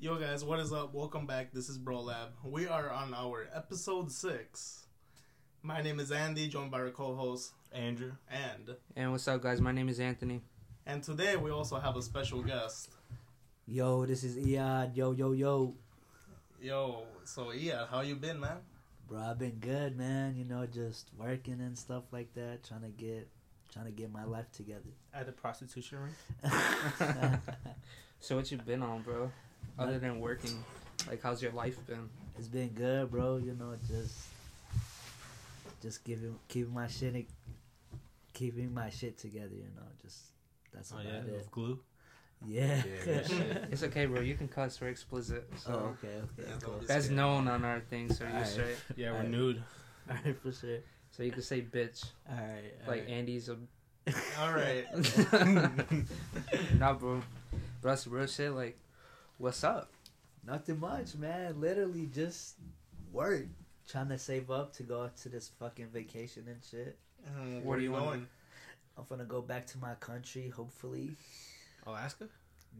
Yo guys, what is up? Welcome back. This is Bro Lab. We are on our episode six. My name is Andy, joined by our co-host Andrew. and And what's up, guys? My name is Anthony. and today we also have a special guest. Yo, this is Eyad. Yo, yo, yo. Yo, so yeah, how you been, man? Bro, I've been good, man. You know, just working and stuff like that, trying to get trying to get my life together. At the prostitution ring. So what you been on, bro? Other than working, like how's your life been? it's been good, bro. You know, just just giving keeping my shit keeping my shit together, you know, just that's Oh about yeah, it. with glue. Yeah. Yeah. It's okay, bro. You can cuss. We're explicit. Oh, so oh, okay, okay. Yeah, cool. that's scared. known on our thing, so you're Alright. straight. Yeah, we're Alright. nude. Alright, for sure. So you can say bitch, Alright. like Andy's a. All right. nah, bro. Bro, that's real shit. Like, what's up? Nothing much, man. Literally just work. Trying to save up to go to this fucking vacation and shit. Um, Where do you wanna- I'm gonna go back to my country, hopefully. Alaska.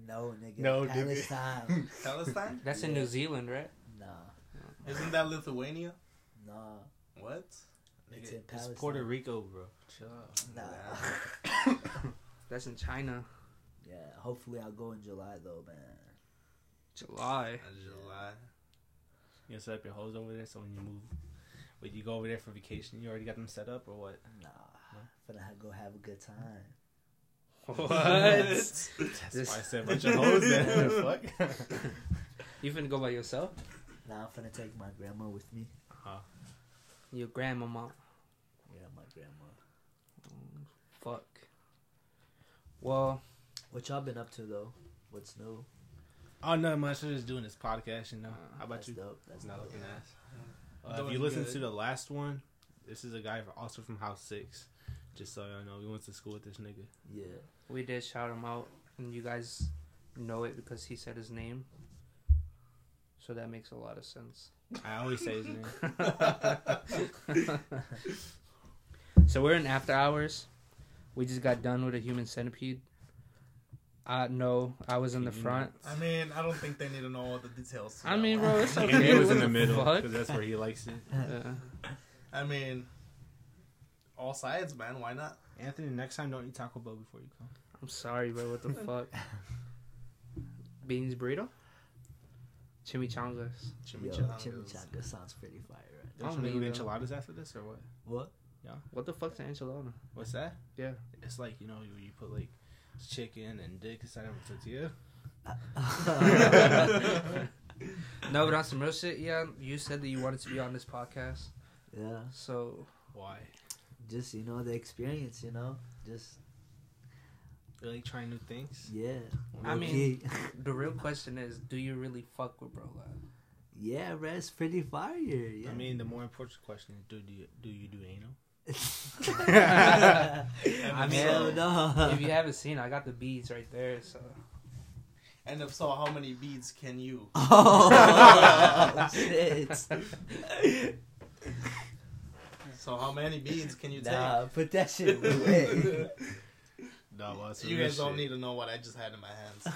No, nigga. No. Palestine. Palestine? That's in New Zealand, right? nah, Isn't that Lithuania? nah. What? It's Nigga, in It's Puerto Rico, bro. Chill out. Nah. That's in China. yeah, hopefully I'll go in July though, man. July. July. You gonna set up your hoes over there so when you move, when you go over there for vacation, you already got them set up or what? Nah, finna ha- go have a good time. What? That's This- why I said a bunch of hoes there. Fuck. You finna go by yourself? Nah, I'm finna take my grandma with me. Your grandmama. Yeah, my grandma. Fuck. Well, What y'all been up to though? What's new? Oh no, much. I'm just doing this podcast, you know. How about That's you? dope. That's Not dope. looking ass. Uh, if you listen good. to the last one, this is a guy also from House Six. Just so y'all know, we went to school with this nigga. Yeah. we did shout him out, and you guys know it because he said his name. So that makes a lot of sense. I always say his name. So we're in after hours. We just got done with a human centipede. Uh no, I was in the front. I mean, I don't think they need to know all the details. I mean, one. bro, it's And okay. he was in the the middle because that's where he likes it. Yeah. I mean, all sides, man. Why not? Anthony, next time don't eat Taco Bell before you come. I'm sorry, bro. What the fuck? Beans burrito? Chimichangas. Yo, Chimichangas. chimichanga sounds pretty fire, right? Don't you make maybe. enchiladas after this or what? What? Yeah. What the fuck's an enchilada? What's that? Yeah. It's like you know you, you put like chicken and dick inside of a tortilla. No, but on some real shit, yeah. You said that you wanted to be on this podcast, yeah, so Why? just you know the experience, you know, just really trying new things? yeah. I mean- the real question is, do you really fuck with Bro Lab? yeah, bro, it's pretty fire. Yeah. I mean, the more important question is, do do you, do you do anal? I mean, hell no. if you haven't seen, I got the beads right there. So And if so, how many beads can you? oh shit! So how many beads can you take? Nah, put that shit away. No, well, you guys don't need to know what I just had in my hands.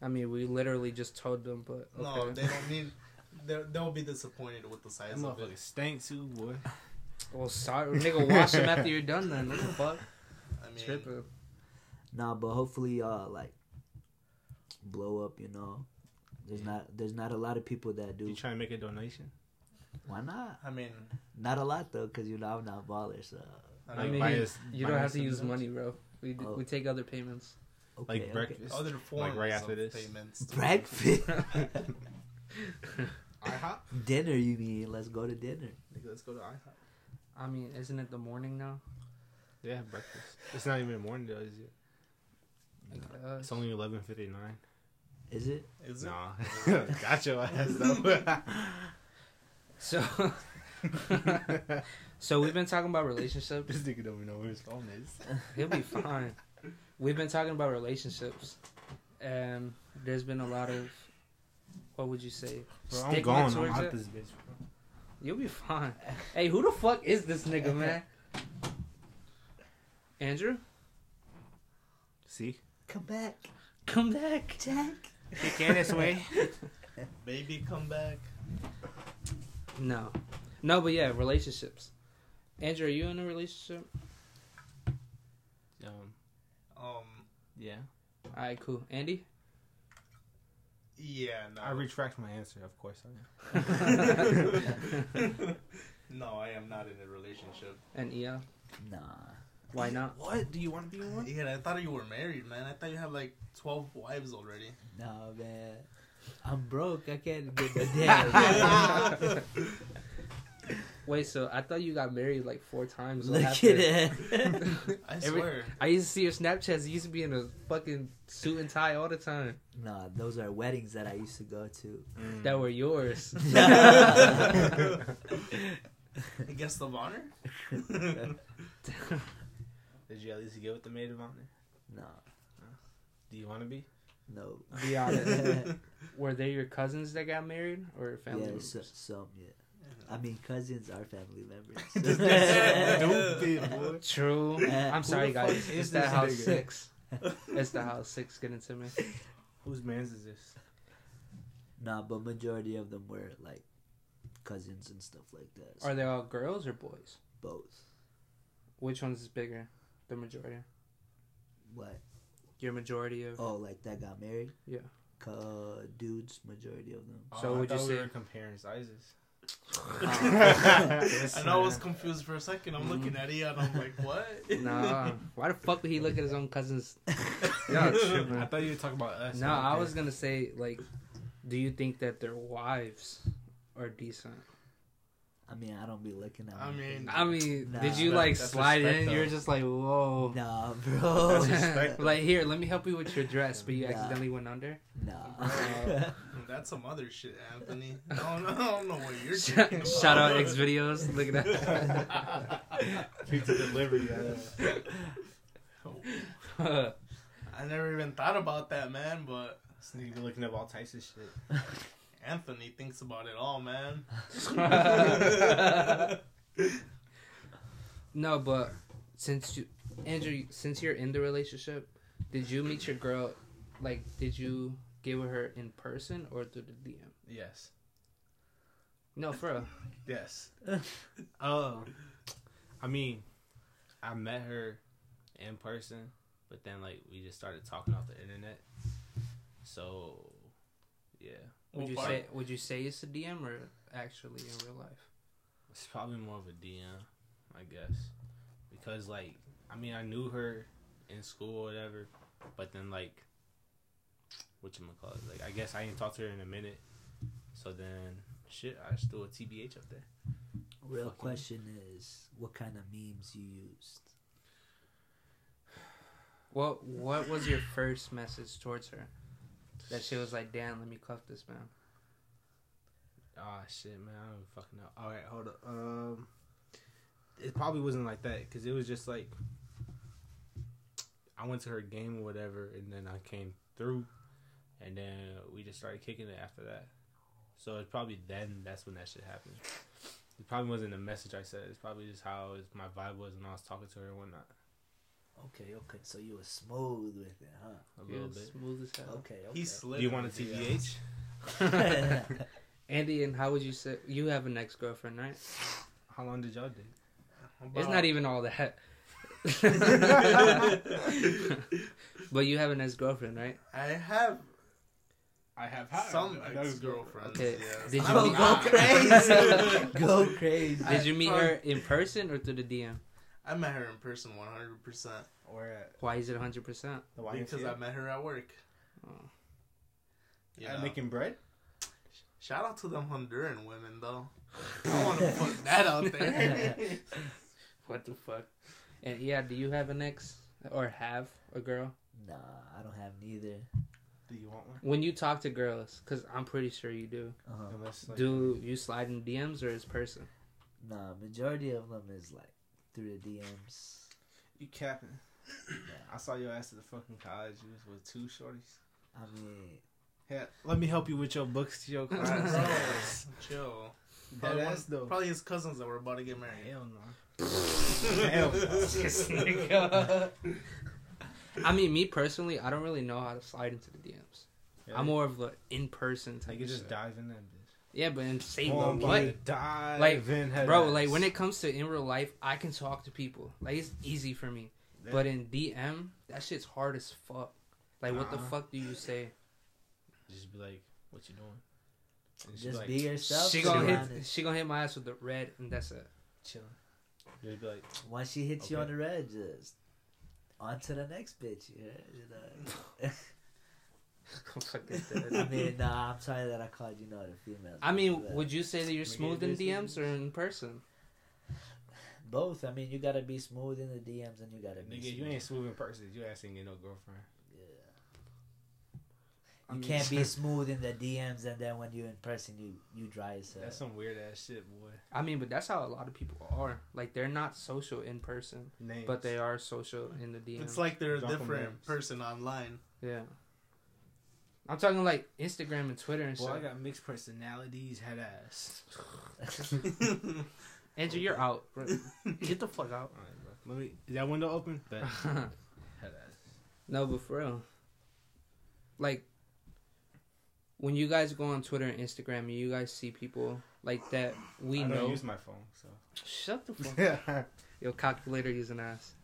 I mean, we literally just told them, but No, they don't need. They'll, they'll be disappointed with the size That of it. stank too, boy. Well, sorry, nigga, wash them after you're done. Then what the fuck? I mean, Tripping. nah, but hopefully, uh, like blow up. You know, there's not there's not a lot of people that do. You trying to make a donation? Why not? I mean, Not a lot though, cause you know I'm not baller. So I I mean, mean, buy us- you don't have to use notes? money, bro. We d Oh. we take other payments. okay, Like okay. breakfast. other forms right after of this? payments. Breakfast, IHOP. dinner. You mean? Let's go to dinner. Nigga, let's go to IHOP. I mean, isn't it the morning now? Yeah, breakfast. It's not even morning though, is it? I guess. It's only eleven fifty nine. Is it? Is it? Nah, got your ass though. So, so we've been talking about relationships. this nigga don't even know where his phone is. He'll be fine. We've been talking about relationships, and there's been a lot of, what would you say? Bro, I'm Stigma gone. I'm out it? this bitch. Bro. You'll be fine. Hey, who the fuck is this nigga, man? Andrew, See, Come back, come back. Jack. Que quieres, güey? Baby, come back. No, no, but yeah, relationships. Andrew, are you in a relationship? Um, Um, yeah. All right, cool. Andy. Yeah, no. I retract my answer. Of course I am. no, I am not in a relationship. and Ia. Nah. Why not? What? Do you want to be one? Yeah, I thought you were married, man. I thought you had like twelve wives already. Nah, man. I'm broke. I can't get the damn. Wait, so I thought you got married like four times. What Look happened? at that. I Every- swear. I used to see your Snapchats. You used to be in a fucking suit and tie all the time. nah, those are weddings that I used to go to. Mm. That were yours. Guest of honor. Did you at least get with the maid of honor? nah, Do you want to be? no. Be honest. Were they your cousins that got married or family yeah, members? so, some, yeah. I mean, cousins are family members. Stupid, boy. True. Uh, I'm sorry, guys. fuck It's is that house nigga? six. It's the house six getting to me. Whose man's is this? nah, but majority of them were like cousins and stuff like that. So Are they all girls or boys? both? Which one's is bigger? The majority. What? Your majority of. Oh, like that got married? Yeah. Uh, dudes, majority of them. So I would you thought we say- were comparing sizes? I know I was confused for a second. I'm looking at it and I'm like, what? Nah. Why the fuck would he look at his own cousins? Yeah, tripping. I thought you were talking about us. No, I was gonna say like, do you think that their wives are decent? I mean, I don't be looking at. I mean- I mean, Nah. did you That- like slide in? You're just like, whoa. Nah, bro. That's respect. like here, let me help you with your dress, but you Nah. accidentally went under. nah. That's some other shit, Anthony. I don't know, I don't know what you're Shout about. shout out X videos. Look at that. Pizza delivery. I never even thought about that, man. But This nigga looking up all types of shit. Anthony thinks about it all, man. no, but since you, Andrew, since you're in the relationship, did you meet your girl? Like, did you get with her in person or through the DM? Yes. No, for real. Yes. Oh. I mean, I met her in person, but then like we just started talking off the internet. So, yeah, Would you say would you say it's a DM or actually in real life? it's probably more of a DM, I guess, because like I mean I knew her in school or whatever, but then like what you call it? Like I guess I ain't talked to her in a minute, so then shit, I just threw a TBH up there. Real Fucking- question is, what kind of memes you used? What What was your first message towards her? That shit was like, "Damn, let me cuff this man." Ah shit, man, I don't fucking know. All right, hold up. Um, it probably wasn't like that because it was just like I went to her game or whatever, and then I came through, and then we just started kicking it after that. So it's probably then that's when that shit happened. It probably wasn't the message I said. It's probably just how was, my vibe was when I was talking to her and whatnot. Okay, okay. So you were smooth with it, huh? A Yeah, little bit. smooth as hell. Okay, okay. He slid. Do you want a in the TBH? Andy, and how would you say you have an ex girlfriend, right? How long did y'all date? It's not even all that. but you have an ex girlfriend, right? I have I have had some ex-girlfriends. Okay. Yes. Did you I'm Go, meet- go crazy. go crazy. Did you meet from- her in person or through the DM? I met her in person 100% Or at Why is it 100%? the because I met her at work. Oh. You At know. making bread. Shout out to them Honduran women though. I want to put that out there. What the fuck? And yeah, do you have an ex or have a girl? Nah, I don't have neither. Do you want one? When you talk to girls, because I'm pretty sure you do, Uh-huh. Unless, like, do you slide in DMs or is person? Nah, majority of them is like through the DMs. you capping. I saw your ass at the fucking college. You was with two shorties. I mean, Yeah, let me help you with your books to your class. chill. That Probably, one- though. probably his cousins that were about to get married. Hell no. Hell no. I mean, me personally, I don't really know how to slide into the DMs. Yeah. I'm more of the in person type. You of just shit. dive in that bitch. Yeah, but in same Boom, but you dive like, in bro, ass. like when it comes to in real life, I can talk to people. Like it's easy for me. Yeah. But in DM, that shit's hard as fuck. Like what the fuck do you say? just be like, what you doing? And she Just like, be yourself. She gonna hit honest. she gonna hit my ass with the red and that's it. chilling. Just be like, Once she hits you on the red, just on to the next bitch. You? You know? Fucking I mean, nah, I'm sorry that I called you know the females. I mean, but uh, would you say that you're smooth in basically- DMs or in person? both. I mean, you gotta be smooth in the DMs and you gotta be. nigga, you ain't smooth in person. You asking ain't get no girlfriend. Yeah. I You mean, can't be smooth in the DMs and then when you're in person, you you dry as hell. That's some weird ass shit, boy. I mean, but that's how a lot of people are. Like they're not social in person, Names. but they are social in the DMs. It's like they're a Drop 'em different names. person online. yeah. I'm talking like Instagram and Twitter and Boy, I got mixed personalities, head ass. Andrew, you're out. Get the fuck out. Alright, bro. Let me. Is that window open? Bet. head ass. no, but for real, like when you guys go on Twitter and Instagram, and you guys see people like that we I know. don't use my phone, so. Shut the fuck. up. Your calculator using ass.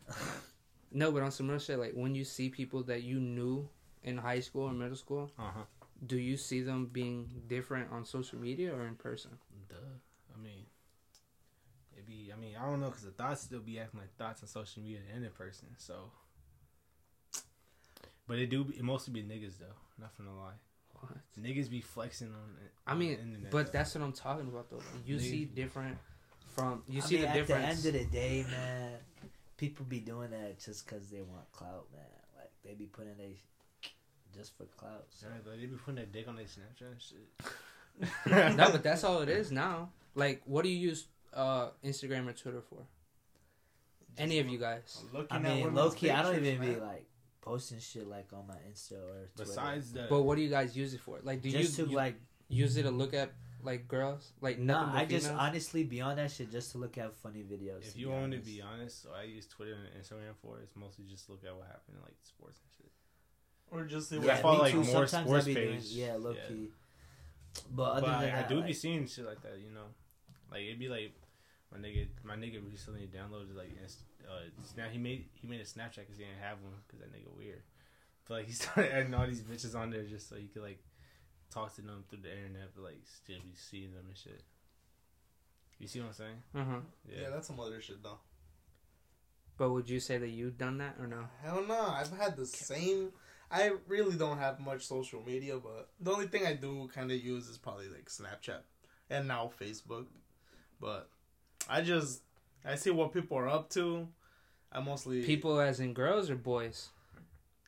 No, but on some real shit, like when you see people that you knew in high school or middle school, Uh huh. do you see them being different on social media or in person? Duh. I mean, it be. I mean, I don't know because the thoughts still be acting like thoughts on social media and in person. So, but it do. Be, it mostly be niggas though. Not gonna lie. What? Niggas be flexing on it. I mean, the internet, but though. that's what I'm talking about though. You Niggas- see different from you I see mean, the difference. at the end of the day, man, people be doing that just because they want clout, man. Like they be putting they just for clout. So. Sorry, though, they be putting that dick on their Snapchat and shit. no, but that's all it is now. Like, what do you use uh, Instagram or Twitter for? Any of you guys? Looking I at mean, women's low key, I don't pictures, even be like posting shit like on my Insta or Twitter. Besides that, But what do you guys use it for? Like, do just you, to you like, use it to look at like girls? Like, no, nothing but I just females? honestly be on that shit just to look at funny videos. if you want to be honest, so I use Twitter and Instagram for it. It's mostly just look at what happened in like sports and shit. Or just see Yeah, what I follow, like, too. more Sometimes sports I be doing- yeah, low Yeah. key. But other but than I, that, I do be seeing shit like that, you know. Like it'd be like my nigga, my nigga recently downloaded like inst- uh, now he made he made a Snapchat because he didn't have one because that nigga weird. But like he started adding all these bitches on there just so he could like talk to them through the internet, but like still be seeing them and shit. You see what I'm saying? Uh-huh. Yeah. that's some other shit though. But would you say that you've done that or no? Hell no, I've had the same. I really don't have much social media, but the only thing I do kind of use is probably like Snapchat and now Facebook. But I just I see what people are up to. I mostly People as in girls or boys?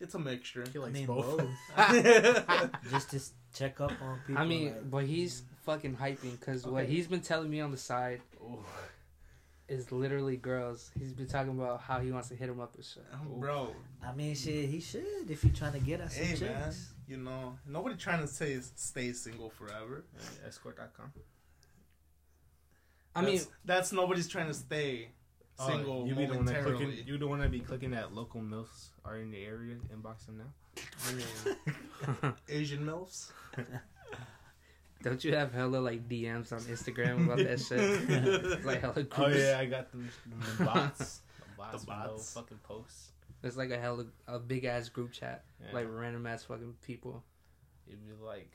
It's a mixture. He I likes mean, both. both. yeah, just to check up on people. I mean, like, but he's mm. fucking hyping because what he's been telling me on the side Ooh. Is literally girls. He's been talking about how he wants to hit them up and shit. Um, bro. I mean, shit, he should if you're trying to get us some Hey chicks. man, you know nobody trying to say stay single forever. Yeah, escort.com. I mean, That's- that's nobody's trying to stay oh, single Oh, you be the one that clicking. You the one that be clicking that local milfs are in the area. Inbox them now. I mean, Asian milfs. don't you have hella like DMs on Instagram about that shit? like hella oh, groups. Oh yeah, I got them, them bots. The bots, The with no bots. fucking posts. It's like a hella a big ass group chat, Yeah. like random ass fucking people. It'd be like,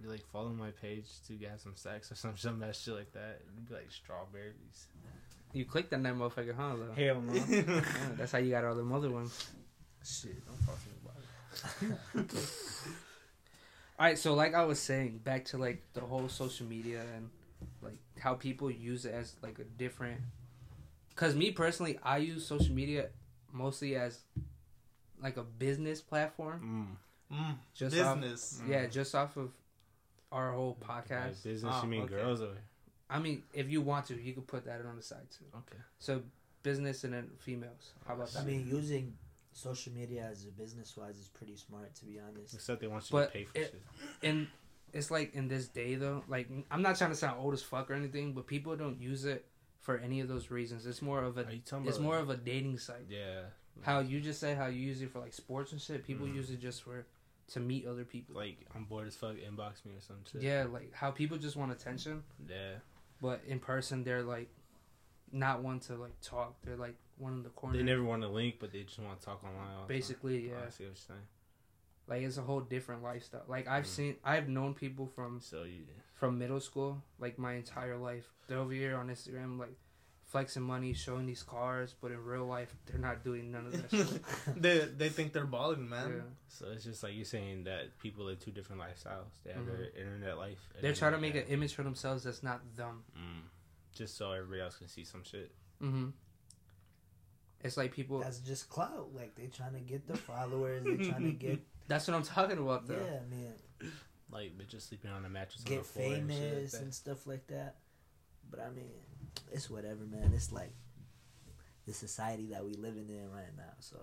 be like follow my page to get some sex or some some that shit like that. It'd be like strawberries. You clicked on that motherfucker, huh? Though? Hell no. Yeah, that's how you got all the other ones. shit, don't talk to me about it. All right, so like I was saying, back to like the whole social media and like how people use it as like a different. Cause me personally, I use social media mostly as like a business platform. Mm. Mm, Just business. Off, yeah, just off of our whole Like podcast. business, Oh, you mean okay. girls or I mean, if you want to, you could put that on the side too. okay? So business and then females. How about I mean, using social media as a business wise is pretty smart, to be honest. Except they want you But to pay for it- shit. and it's like in this day though like i'm not trying to sound old as fuck or anything but people don't use it for any of those reasons it's more of a Are you talking it's about? more of a dating site yeah. how you just said how you use it for like sports and shit people Mhm. use it just for to meet other people. Like I'm bored as fuck. Inbox me or some shit. yeah, like how people just want attention, Yeah. but in person they're like not one to like talk. They're like one in the corner. They never want to link, but they just want to talk online. all the time. Basically, Oh, yeah. I see what you're saying. Like it's a whole different lifestyle. Like I've Mm. seen, I've known people from So you. from middle school, like my entire life. They're over here on Instagram, like flexing money, showing these cars, but in real life, they're not doing none of that they they think they're balling, man. Yeah. So it's just like you're saying that people live two different lifestyles. They have their internet life. Mm-hmm. They're trying to they make an image for themselves that's not them. Mm. Just so everybody else can see some shit. Mm-hmm. It's like people. That's, That's just clout. Like they trying to get the followers. They trying to get That's what I'm talking about, though. yeah, man, Like bitches sleeping on a mattress on get the floor and shit like famous and stuff like that. But I mean, it's whatever, man. It's like the society that we living in right now. So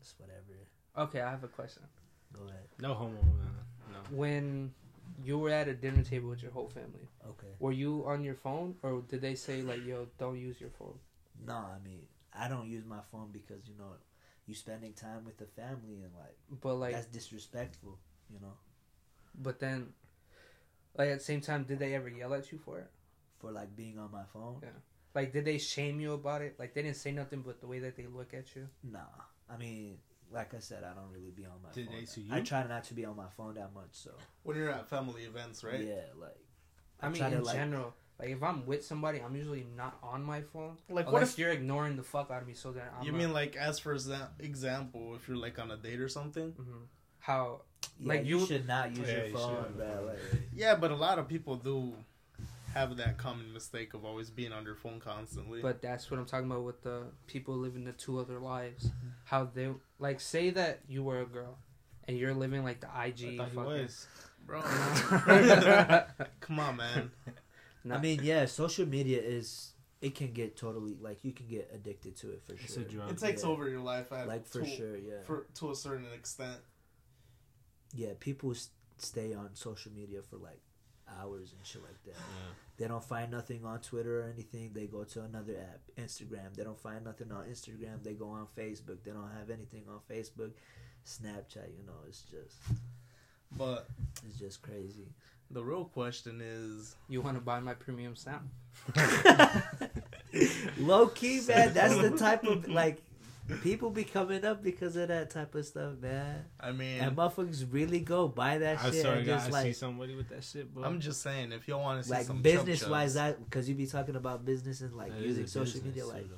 it's whatever. Okay, I have a question. Go ahead. No homo. Man. No. When you were at a dinner table with your whole family, Okay. were you on your phone, or did they say like, "Yo, don't use your phone"? No, I mean I don't use my phone because you know you spending time with the family and like, But like, that's disrespectful. You know, but then, like at the same time, did they ever yell at you for it? for like being on my phone. Yeah. Like, did they shame you about it? Like, they didn't say nothing, but the way that they look at you. Nah, I mean, like I said, I don't really be on my Did phone. they see I try not to be on my phone that much. So When you're at family events, right? yeah, like I, mean, try to, in like- general, like if I'm with somebody, I'm usually not on my phone. Like what Unless if you're ignoring the fuck out of me, so that I'm you not- mean like as for example, if you're like on a date or something? Mhm. how yeah, Like, you, you- should not use Yeah, your phone, shouldn't. bro. Like, Yeah, but a lot of people do have that common mistake of always being on their phone constantly. But that's what I'm talking about with the people living the two other lives. How they like say that you were a girl and you're living like the IG. I fucking- was. bro, come on, man. No. I mean, yeah, social media is it can get totally like you can get addicted to it for It's sure. a drug. It takes Yeah. over your life, at, Like for to, sure, yeah, for to a certain extent. yeah. People s- stay on social media for like hours and shit like that. Yeah. They don't find nothing on Twitter or anything. They go to another app, Instagram. They don't find nothing on Instagram. They go on Facebook. They don't have anything on Facebook, Snapchat. You know, it's just But it's just crazy. the real question is, you want to buy my premium sound? Low key, man. That's the type of like people be coming up because of that type of stuff, man. I mean, And motherfuckers really go buy that I shit sorry, and just I see somebody with that shit, bro. I'm just saying, if y'all want to see like some business wise, that because you be talking about business and like That is using social media, like though.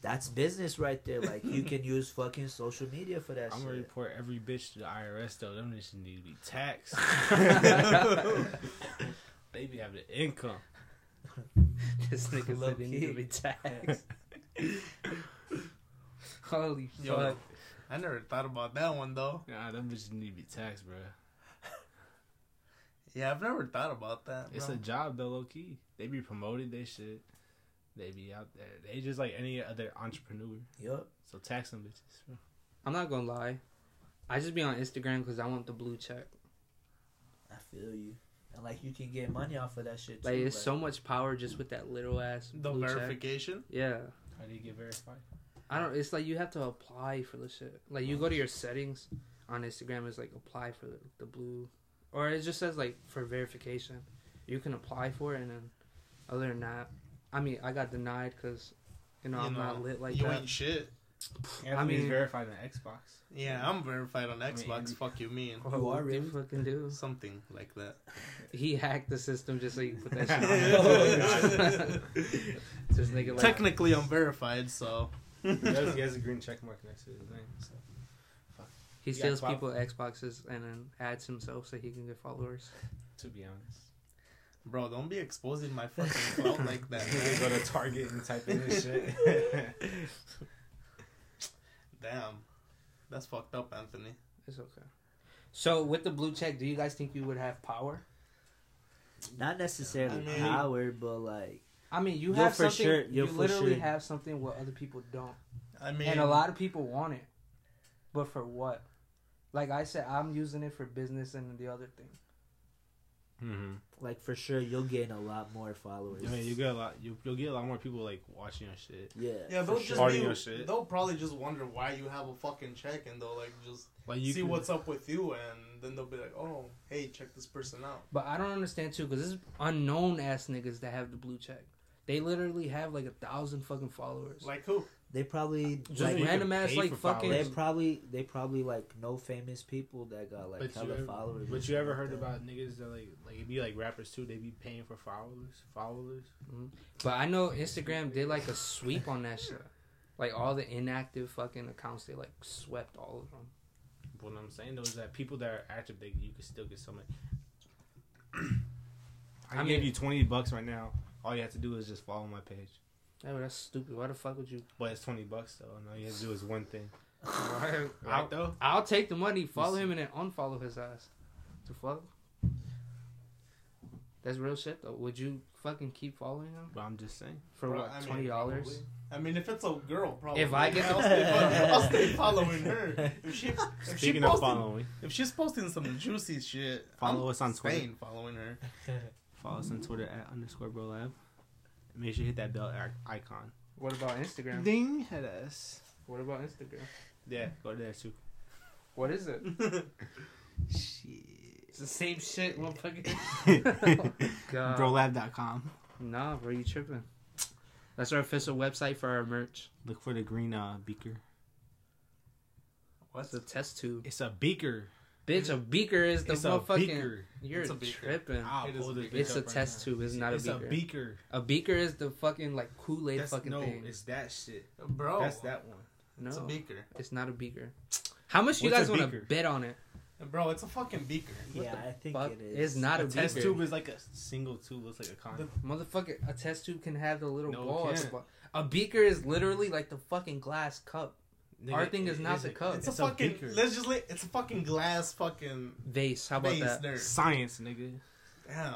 that's business right there. Like you can use fucking social media for that I'm shit. gonna report every bitch to the IRS though. Them bitches need to be taxed. they be having income. this nigga Low said they need to be taxed. Holy Yo, fuck! I never thought about that one though. Nah, them bitches need to be taxed, bro. Yeah, I've never thought about that. It's bro. a job though, low key. They be promoted, they shit. They be out there. They just like any other entrepreneur. Yup. So tax them bitches. bro. I'm not gonna lie. I just be on Instagram because I want the blue check. I feel you. And like you can get money off of that shit too. Like it's so much power just with that little ass the blue check. verification. Yeah. How do you get verified? I don't. It's like you have to apply for the shit. Like you go to oh. your settings on Instagram, it's like apply for the, the blue, or it just says like for verification. You can apply for it, and then other than that, I mean, I got denied because you know You I'm know, not lit like you that. ain't shit. Anthony's mean- verified on Xbox. Yeah, I'm verified on mean, Xbox. Andy- Fuck you, mean Oh, You are what they really? fucking do. something like that. He hacked the system just so you can put that shit on. just nigga like Technically, I'm verified, so he, has, he has a green check mark next to his name. So. he You steals clout. people Xboxes and then adds himself so he can get followers. To be honest, bro, don't be exposing my fucking clout like that. they go to Target and type in this shit. Damn, that's fucked up, Anthony. It's okay. So with the blue check, do you guys think you would have power? not necessarily I mean- power, but like I mean, you You'll have for something. sure- you for literally sure- have something what other people don't, I mean, and a lot of people want it, but for what? Like I said, I'm using it for business and the other thing. Mm-hmm. Like for sure, you'll gain a lot more followers. I mean, you get a lot. You, you'll get a lot more people like watching your shit. yeah, Yeah, they'll sure. just be, your shit. they'll probably just wonder why you have a fucking check, and they'll like just Like you see can- what's up with you, and then they'll be like, "Oh, hey, check this person out." But I don't understand too, because this is unknown ass niggas that have the blue check. They literally have like a thousand fucking followers. Like who? They probably Just like you random ass like for fucking. they probably they probably like know famous people that got like But you hella ever- followers. But you ever heard that. about niggas that like like it be like rappers too? They be paying for followers, followers. Mm-hmm. But I know Instagram did like a sweep on that shit. Like all the inactive fucking accounts, they like swept all of them. What I'm saying though is that people that are active, they you can still get so much. I, I mean- give you twenty bucks right now. All you have to do is just follow my page. Yeah, but that's stupid. Why the fuck would you? But it's twenty bucks though, and all you have to do is one thing. I'll, Right though? I'll take the money, follow him, and then unfollow his ass. The fuck? That's real shit though. Would you fucking keep following him But I'm just saying. for Bro, what I mean, twenty dollars? I mean, if it's a girl, probably. If I get I'll stay, fo- I'll stay following her. If she, if she Speaking of following, if she's posting some juicy shit, Follow I'm us on Twitter. following her. follow us on Twitter at underscore bro lab. Make sure you hit that bell icon. What about Instagram? Ding, hit us. What about Instagram? Yeah, go there too. What is it? Shit. It's the same shit, motherfucker. God. Brolab.com. Nah, bro, you tripping? That's our official website for our merch. Look for the green uh, beaker. What's a test tube. It's a beaker. Bitch, a beaker is the It's motherfucking. beaker. You're It's a tripping. I'll It is a beaker. It's a right test now. tube. It's not it's a beaker. a beaker. A beaker is the fucking like Kool Aid That's, fucking no, thing. it's that shit. Bro, That's that one. No, It's a beaker. it's not a beaker. How much you guys want to bet on it? Bro, it's a fucking beaker. Yeah, I think Fuck, it is. it's not a A test beaker. tube is like a single tube. Looks like a condom. Motherfucker, a test tube can have the little No, ball. at can't. A beaker is literally like the fucking glass cup. Our thing is it not the a- cup. It's, It's a fucking. beaker. let's just. Let, it's a fucking glass fucking Vase. How about base that? there. Science, nigga. Damn.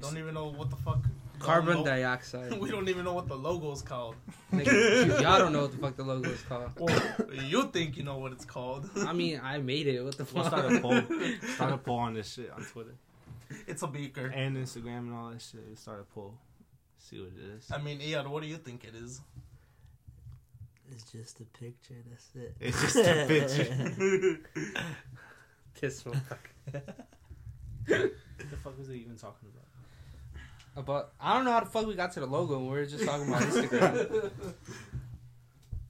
Don't even know what the fuck. Carbon dioxide. We don't even know what the logo's called. Nigga, y'all don't know what the fuck the logo is called. Well, you think you know what it's called. I mean, I made it. What the We'll fuck? start a poll. Start a poll on this shit on Twitter it's a beaker. and Instagram and all that shit. We'll start a poll. See what it is. I mean, Eyad, what do you think it is? It's just a picture. That's it. It's just a picture. This motherfucker. What the fuck was they even talking about? About I don't know how the fuck we got to the logo. We were just talking about Instagram.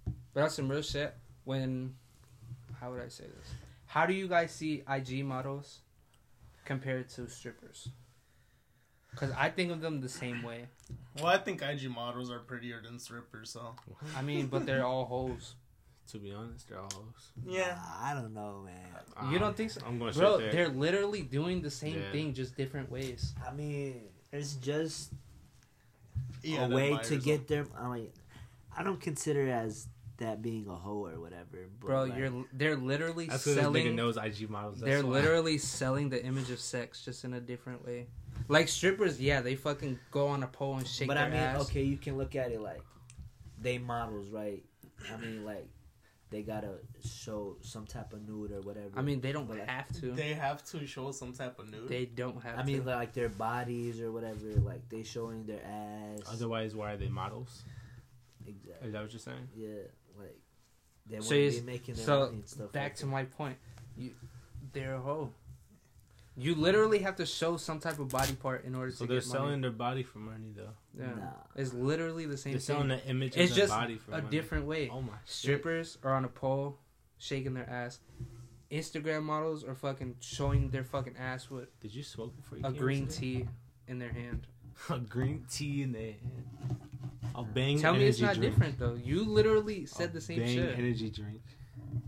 but that's some real shit. When, how would I say this? How do you guys see IG models compared to strippers? Because I think of them the same way. Well, I think IG models are prettier than strippers, so. I mean, but they're all hoes. To be honest, they're all hoes. Yeah. I don't know, man. You don't think so? I'm going to Bro, there. they're literally doing the same Yeah. thing, just different ways. I mean, it's just Iyad a way to get them. I mean, I don't consider it as that being a hoe or whatever. But Bro, like, you're they're literally That's because this nigga selling. knows IG models. That's They're why. literally selling the image of sex just in a different way. Like strippers, yeah, they fucking go on a pole and shake But their I mean, ass. okay, you can look at it like they models, right? I mean, like they gotta show some type of nude or whatever. I mean, they don't But, like, have to. They have to show some type of nude. They don't have to. I mean, to. like their bodies or whatever, like they showing their ass. Otherwise, why are they models? exactly. Is that what you're saying? Yeah, like they So wouldn't be making their so, money and stuff. Back like to my point. You, they're a hoe. You literally have to show some type of body part in order So to So they're get selling money. their body for money, though. Yeah. Nah. It's literally the same They're selling thing. the image It's just body for a money. different way. Oh my shit. Strippers are on a pole, shaking their ass. Instagram models are fucking showing their fucking ass with Did you smoke before you a came green today? tea in their hand. a green tea in their hand. A bang. Tell me it's not drink. different though. You literally said A the same bang shit. energy drink.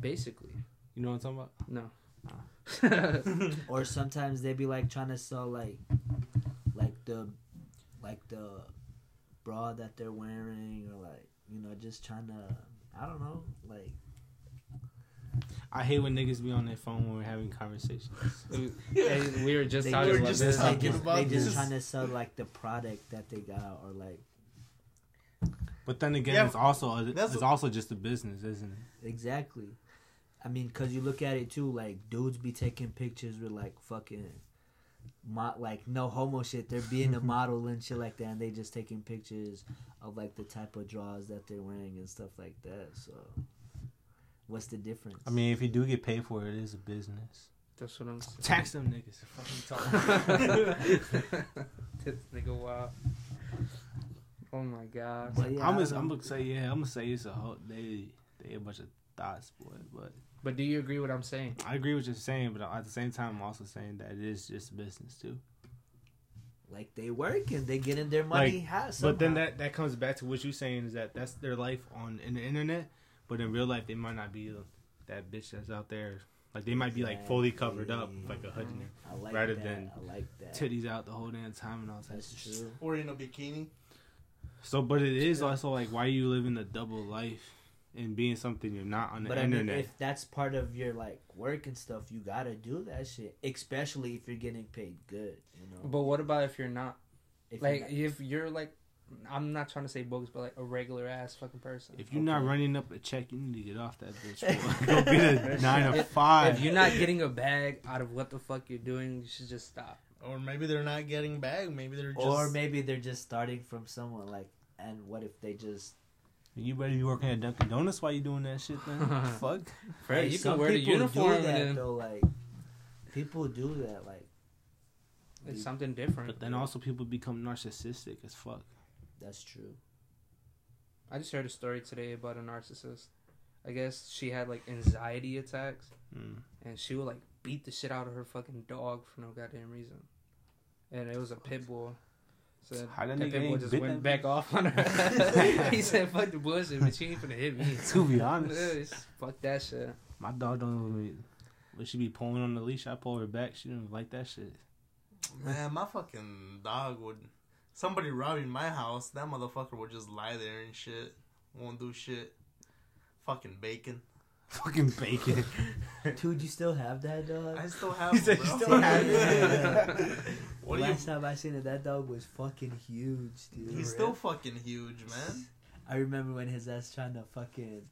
Basically, You know what I'm talking about? no. Or sometimes they be like trying to sell like, like the, like the, bra that they're wearing or like you know just trying to I don't know like I hate when niggas be on their phone when we're having conversations. And we were just they talking were about just this. they talking just, about they just this. trying to sell like the product that they got or like But then again, Yeah, it's also a, that's- it's also just a business, isn't it? exactly. I mean, cause you look at it too, like dudes be taking pictures with like fucking, mo- like no homo shit. They're being a model and shit like that, and they just taking pictures of like the type of draws that they're wearing and stuff like that. So, what's the difference? I mean, if you do get paid for it, it is a business. That's what I'm saying. Tax them niggas. Fucking talk. this nigga wow. Oh my god. Yeah, I'm I gonna, don't I'm gonna say yeah. I'm gonna say it's a whole they they a bunch of thoughts, boy. But But do you agree what I'm saying? I agree with what you're saying, but at the same time, I'm also saying that it is just business too. like they work and they get in their money. Like, ha- But then that that comes back to what you're saying is that that's their life on in the internet, but in real life they might not be that bitch that's out there. Like they might be like fully covered up, like a hood in there, like rather that. than I like that. titties out the whole damn time and all that. That's true. Or in a bikini. So, but it is also like why are you living a double life and being something you're not on the internet. But I mean, if that's part of your like work and stuff, you gotta do that shit. Especially if you're getting paid good, you know. But what about if you're not? If you're Like not- if you're like, I'm not trying to say bogus, but like a regular ass fucking person. If you're not running up a check, you need to get off that bitch. boy. Go be the nine to five. If you're not getting a bag out of what the fuck you're doing, you should just stop. Or maybe they're not getting bag. Maybe they're just. or maybe they're just starting from someone like, and what if they just you better be working at Dunkin' Donuts while you doing that shit. Then fuck. Fred, Hey, you some can wear the people uniform do that, and though. Like people do that. Like it's something different. But then also people become narcissistic as fuck. that's true. I just heard a story today about a narcissist. I guess she had like anxiety attacks, Mm. and she would like beat the shit out of her fucking dog for no goddamn reason. And it was a pit bull. So How that that nigga pit bull ain't just went that back off on her. he said, "Fuck the bullshit, but she ain't finna hit me." To be honest, Fuck that shit. my dog don't even. When she be pulling on the leash, I pull her back. She don't like that shit. Man, my fucking dog would. Somebody robbing my house, that motherfucker would just lie there and shit. Won't do shit. Fucking bacon. Fucking bacon. Dude, you still have that dog? I still have He him, said you still have it. what do you. Last time I seen it, that dog was fucking huge, dude. He's still fucking huge, man. I remember when his ass trying to fucking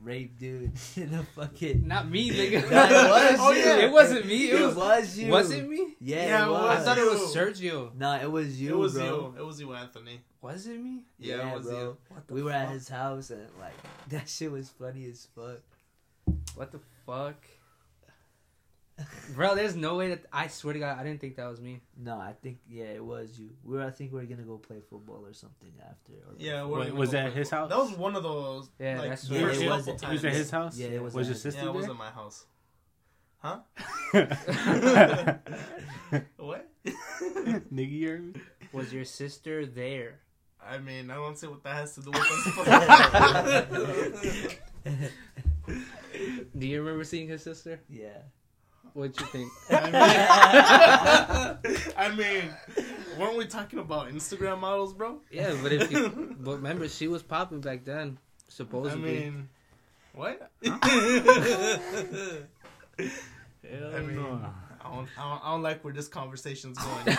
rape dude in a fucking. Not me, nigga. That was Oh, you. yeah. It wasn't me. It It was. was you. Was it me? Yeah, Yeah, it it was. I thought it was. Sergio. No, it was you, it was bro. you. It was you, Anthony. Was it me? Yeah, Yeah, it was bro. you. What the We were at his house and like that shit was funny as fuck. What the fuck? Bro, there's no way that I swear to God, I didn't think that was me. No, I think yeah, it was you. We were, I think we are gonna go play football or something after. Or Yeah, Wait, we're gonna was that his football. house? That was one of those. Yeah, like, that's the Yeah, first it was- times. He was at his house. Yeah, it was. Was your his- sister Yeah, it was there? at my house. Huh? what? Nigga, you? Was your sister there? I mean, I don't see what that has to do with us. Do you remember seeing his sister? yeah. What'd you think? I mean, I mean, weren't we talking about Instagram models, bro? yeah, but if you, but remember, she was popping back then, I supposedly. mean, what? Hell I mean, no. I don't, I don't, I don't like where this conversation's going.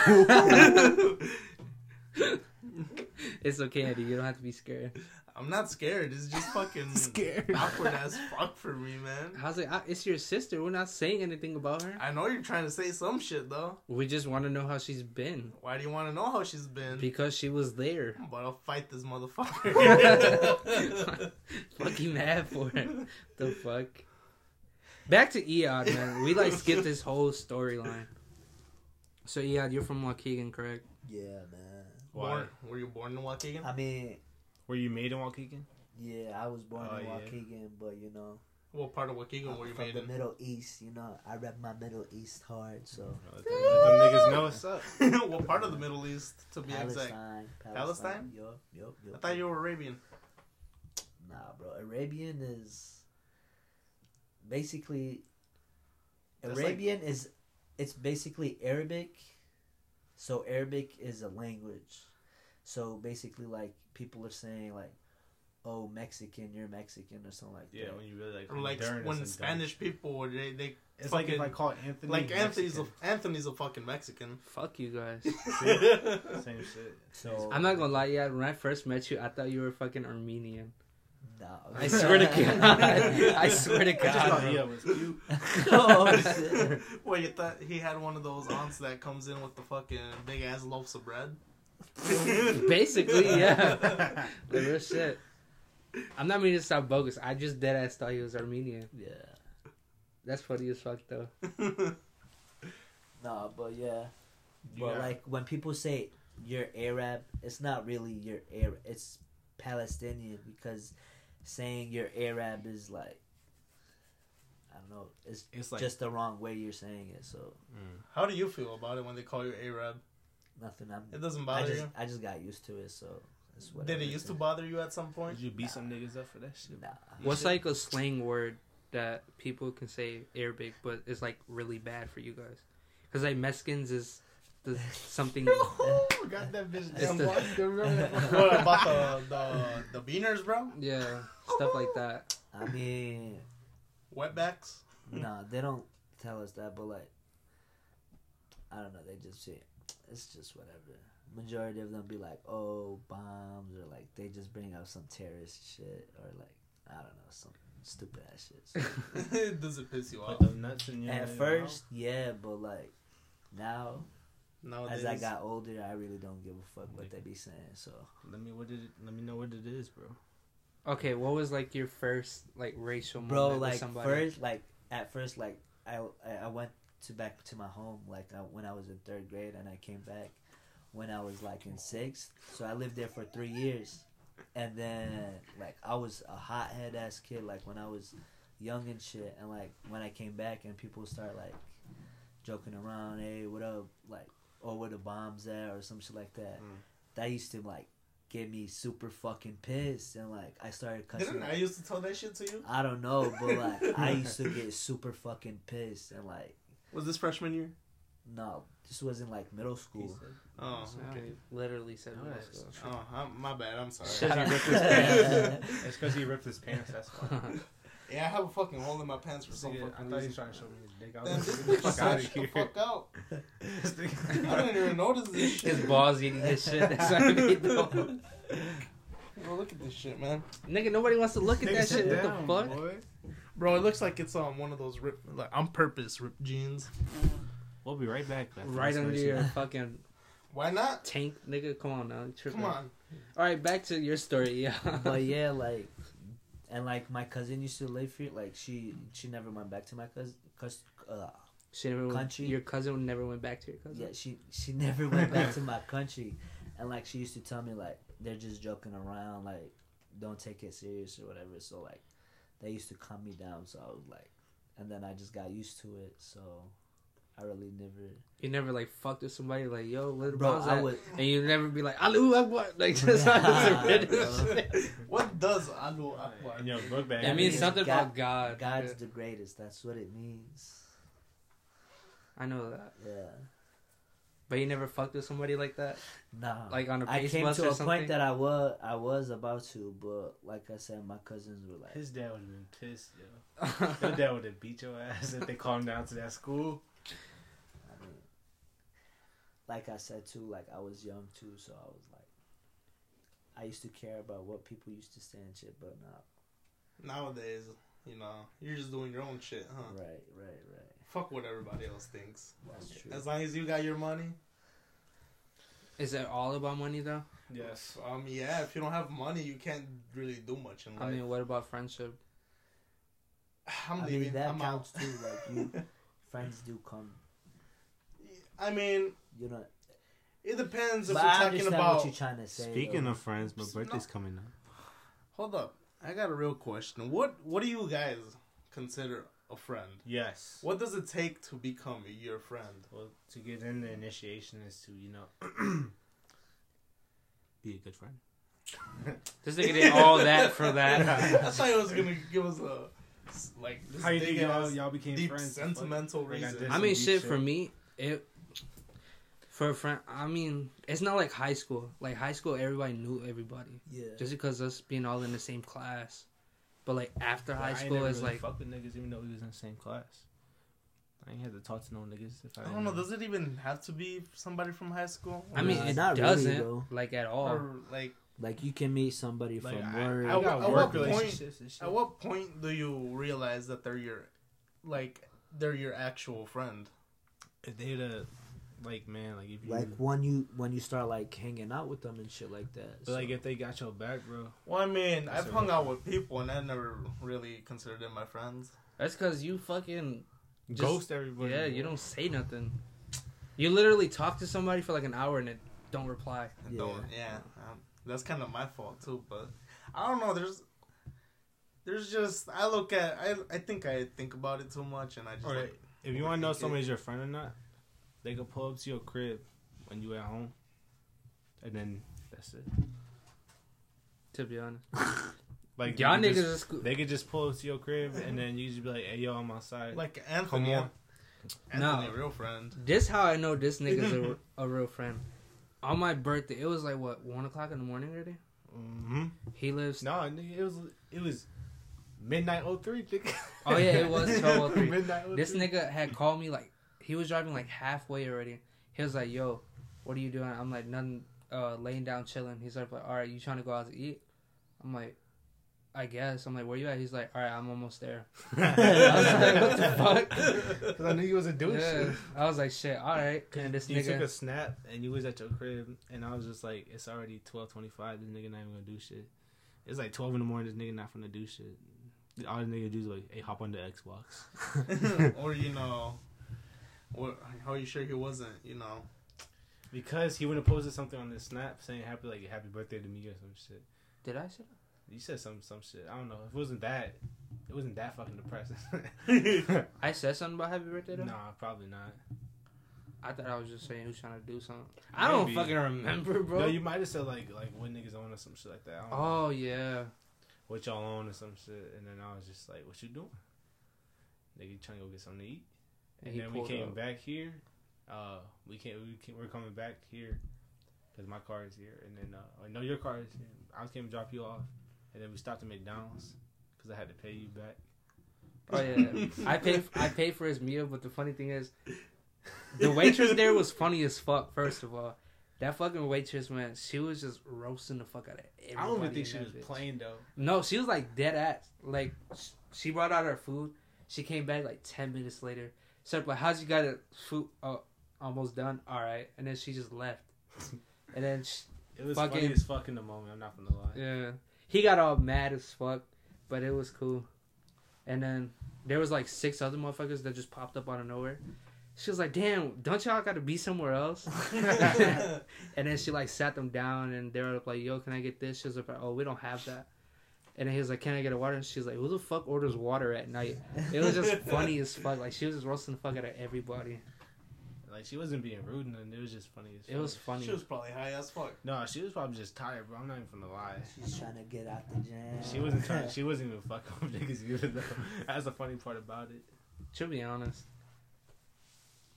it's okay, Eddie. You don't have to be scared. I'm not scared. It's just fucking Scared. awkward as fuck for me, man. How's it? I- It's your sister. We're not saying anything about her. I know you're trying to say some shit though. We just want to know how she's been Why do you want to know how she's been? because she was there. But I'll fight this motherfucker. Fucking mad for it. The fuck. Back to Eyad, man. We like skipped this whole storyline. So Eyad, you're from Waukegan, correct? Yeah, man. Why? born, were you born in Waukegan? I mean, Were you made in Waukegan? yeah, I was born Oh, in yeah. Waukegan, but you know, What part of Waukegan I'm were you from made the in? Middle East. You know, I rep my Middle East hard. So Let them, let them niggas know what's up. what part of the Middle East, to be exact? Palestine, Palestine? Yup, yup, yup. I thought you were Arabian. Nah, bro. Arabian is basically That's like- Arabian is it's basically Arabic. So Arabic is a language. So basically, like people are saying, like, "Oh, Mexican, you're Mexican" or something like Yeah, that. Yeah, when you really like Or like Honduran or when some Spanish people, they, they It's like if I call Anthony like Anthony's a, Anthony's a fucking Mexican. Fuck you guys. same shit. So I'm not gonna lie, yeah. When I first met you, I thought you were fucking Armenian. No. I swear to God. I swear to God. I just God. thought bro. yeah was cute. oh shit. Wait, you thought he had one of those aunts that comes in with the fucking big ass loaves of bread? Basically, yeah. The real shit. I'm not meaning to sound bogus. I just dead ass thought he was Armenian. Yeah. That's funny as fuck though. nah, but yeah. But got- like when people say you're Arab, it's not really you're Arab. It's Palestinian because saying you're Arab is like I don't know. It's it's like just the wrong way you're saying it. So mm. How do you feel about it when they call you Arab? Nothing. I'm. It doesn't I bother just you. I just got used to it. So it's whatever. Did it used to bother you at some point? Did you beat some niggas up for that shit? Nah. What's like a slang word that people can say Arabic, but it's like really bad for you guys? Because like Mexicans is the something. got that bitch damn the- boy. Still remember that? what about the, the the beaners, bro? yeah, stuff like that. I mean, Wetbacks? nah, they don't tell us that, but like, I don't know. They just say it's just whatever. Majority of them be like, "Oh, bombs," or like they just bring up some terrorist shit, or like I don't know, some stupid ass shit. Does it piss you off? them nuts in your At mouth. first, yeah, but like now, Nowadays, as I got older, I really don't give a fuck what they be saying. So Let me what did it, let me know what it is, bro. Okay, what was like your first like racial bro moment with like somebody? first like at first like I, I I went to back to my home like I, when I was in third grade and I came back when I was like in sixth. So I lived there for three years. And then like I was a hothead ass kid like when I was young and shit. And like when I came back and people start like joking around hey what up? Like or where the bombs at? or some shit like that. Mm. that used to like get me super fucking pissed. And like I started cussing Didn't I used to tell that shit to you? I don't know, but like I used to get super fucking pissed. And like Was this freshman year? no, this was in like middle school. Oh, okay. literally said middle school. Oh, I'm, my bad. I'm sorry. Because he ripped his pants. It's because he ripped his pants. That's why. Yeah, I have a fucking hole in my pants for some Nigga, I fucking thought he was trying to show me his dick. I was this like, get the fuck out of shut the here. fuck out. I didn't even notice this shit. His balls eating his shit. That's what I mean, though. Bro, look at this shit, man. Nigga, nobody wants to look at Nigga, that shit. down, what the fuck? boy. Bro, it looks like it's um one of those rip like on purpose ripped jeans. We'll be right back. Right under your fucking Why not? tank, nigga. Come on now. you tripping. Come on. All right, back to your story. Yeah. but yeah, like and like my cousin used to live here. Like she she never went back to my cousin. Cause uh, she never went, Country. Your cousin never went back to your cousin. yeah, she she never went back to my country, and like she used to tell me like they're just joking around. Like don't take it serious or whatever. So like they used to calm me down. So I was like, and then I just got used to it. So I really never. You never like fucked with somebody like yo, little Bro, bro, I would. and you never be like Alu Akbar like just Nah, random bro. shit. What does Alu Akbar? In your book bag. It That means means something God- about God. God's nigga. the greatest. That's what it means. I know that, Yeah. But you never fucked with somebody like that, Nah. like on a I came bus to or a something. point that I was I was about to, but like I said, my cousins were like, His dad would have been pissed, yo. Your dad would have beat your ass if they called him down to that school. I mean, like I said too, like I was young too, so I was like, I used to care about what people used to say and shit, but now, Nowadays, you know, you're just doing your own shit, huh? right, right, right. Fuck what everybody else thinks. That's true. As long as you got your money. Is it all about money though? Yes. Um, yeah, if you don't have money, you can't really do much in life. I mean, what about friendship? I'm I leaving. mean, that I'm counts out. too. Like you, friends do come. I mean, You know, it depends if but we're I talking about. what you're trying to say. Speaking though. of friends, my No. birthday's coming up. Hold up, I got a real question. What What do you guys consider a friend? Yes. What does it take to become your friend? Well, to get in the initiation is to, you know, be a good friend. This nigga did all that for I that. thought he was gonna give us a like this How you think y'all, ass, y'all became deep friends? sentimental Like I reason. did. I mean, Some shit for me, it for a friend. I mean, it's not like high school. Like high school, everybody knew everybody yeah, just because us being all in the same class. But like after But I high ain't school, never it's really like fuck with niggas even though we was in the same class. I ain't had to talk to no niggas if I. I don't know. Does it even have to be somebody from high school? I mean, it not doesn't though. like at all. or like Like you can meet somebody Like, from I, work. I got At work what point- relationships and shit. At what point do you realize that they're your, like, they're your actual friend? If they the, like man, like if you, like when you when you start like hanging out with them and shit like that. but like if they got your back, bro. Well, I mean, I've hung out with people and I never really considered them my friends. That's because you fucking Just- Ghost everybody. yeah. bro. You don't say nothing. You literally talk to somebody for like an hour and it don't reply. Yeah. Don't, yeah, um, that's kind of my fault too. But I don't know. There's, there's just I look at I I think I think about it too much and I just Alright. like If you want to know Overthink it. somebody's your friend or not, they could pull up to your crib when you at home, and then that's it. To be honest, Like y'all they niggas could just, is cool. they could just pull up to your crib, and then you just be like, "Hey, yo, I'm outside." like Anthony. on. Anthony, No. real friend. This how I know this nigga's a, a real friend. On my birthday, it was like what one o'clock in the morning already. Mm hmm He lives. No, nigga, it was it was midnight 03, nigga. Oh, yeah, it was 12:03. midnight 03. This nigga had called me like he was driving like halfway already. He was like, "Yo, what are you doing?" I'm like, "Nothing. Uh, laying down, chilling." He's like, "All right, you trying to go out to eat?" I'm like, "I guess." I'm like, "Where you at?" He's like, "All right, I'm almost there." I was like, "What the fuck?" 'Cause I knew you was a douche. Yeah, I was like, "Shit, all right." And this you took a snap and you was at your crib and I was just like, it's already twelve twenty five. This nigga not even gonna do shit. It's like twelve in the morning. This nigga not gonna do shit. All the nigga do is like, hey, hop on the Xbox or you know, what? How are you sure he wasn't? You know, because he would have posted something on his snap saying happy like happy birthday to me or some shit. did I say? that? You said some some shit. I don't know. If it wasn't that, it wasn't that fucking depressing. I said something about happy birthday. Though? nah, probably not. I thought I was just saying who's trying to do something. I don't fucking remember, bro. No, you might have said like like what niggas own or some shit like that. I don't know. oh yeah. what y'all own or some shit, and then I was just like, "What you doing?" Nigga, trying to go get something to eat. And And, then we came up. back here. Uh, we came, we came, we're coming back here because my car is here, and then uh, I know your car is here. I was came to drop you off, and then we stopped at McDonald's because I had to pay you back. Oh yeah, I paid. I paid for his meal, but the funny thing is, the waitress there was funny as fuck. First of all, that fucking waitress, man, she was just roasting the fuck out of everybody. I don't even think she was bitch. playing though. No, she was like dead ass. Like she brought out her food. She came back like ten minutes later. So like, how's you got it food? Oh, almost done. All right, and then she just left. And then she, It was Fucking- funny as fuck in the moment. I'm not gonna lie. Yeah. He got all mad as fuck, but it was cool. And then there was like six other motherfuckers that just popped up out of nowhere. She was like, "Damn, don't y'all got to be somewhere else?" and then she like sat them down, and they were like, "Yo, can I get this?" She was like, "Oh, we don't have that." And then he was like, "Can I get a water?" And she's like, "Who the fuck orders water at night?" It was just funny as fuck. Like she was just roasting the fuck out of everybody. Like she wasn't being rude, and it was just funny as. Fuck. It was funny. she was probably high as fuck. No, she was probably just tired, bro. I'm not even gonna lie. She's trying to get out the jam. She wasn't trying. She wasn't even fucking with niggas either. Though that's the funny part about it. To be honest.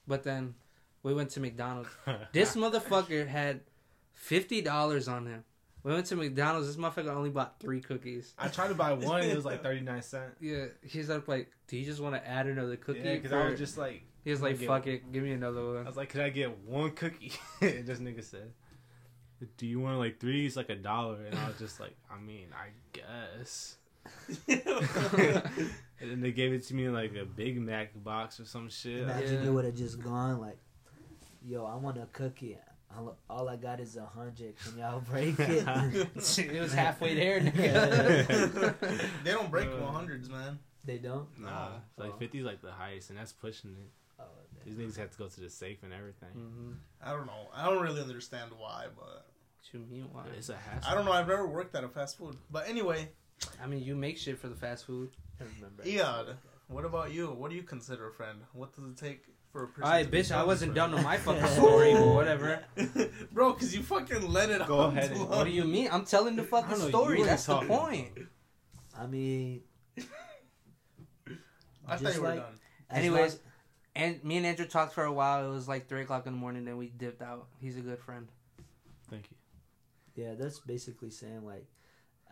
But then we went to McDonald's. This motherfucker had fifty dollars on him. We went to McDonald's. This motherfucker only bought three cookies. I tried to buy one. It was like thirty nine cent. Yeah, he's up like, "Do you just want to add another cookie?" Yeah, because I was just like, he was like, get "Fuck one. it, give me another one. I was like, could I get one cookie? and this nigga said, "Do you want like three? It's like a dollar." And I was just like, I mean, I guess. And then they gave it to me in like a Big Mac box or some shit. Imagine Yeah. you would have just gone like, "Yo, I want a cookie. All, all I got is a hundred. Can y'all break it?" it was halfway there, they don't break Uh, one hundreds, man. they don't. Nah, Oh. like 50 is like the highest, and that's pushing it. Oh, These niggas have to go to the safe and everything. hmm I don't know. I don't really understand why, but What you mean why? It's a hassle. I don't know. I've never worked at a fast food. But anyway, I mean, you make shit for the fast food. I remember. Eyad, what about you? What do you consider a friend? What does it take for a person? All right, to be bitch. I wasn't done with my fucking story, but whatever. bro. Because you fucking let it Go out ahead too and- What do you mean? I'm telling the I fucking don't know, story. you were That's the talking. point. I mean, I thought just you were like- done. as Anyways, long- And me and Andrew talked for a while. It was like three o'clock in the morning. Then we dipped out. He's a good friend. Thank you. yeah, that's basically saying like,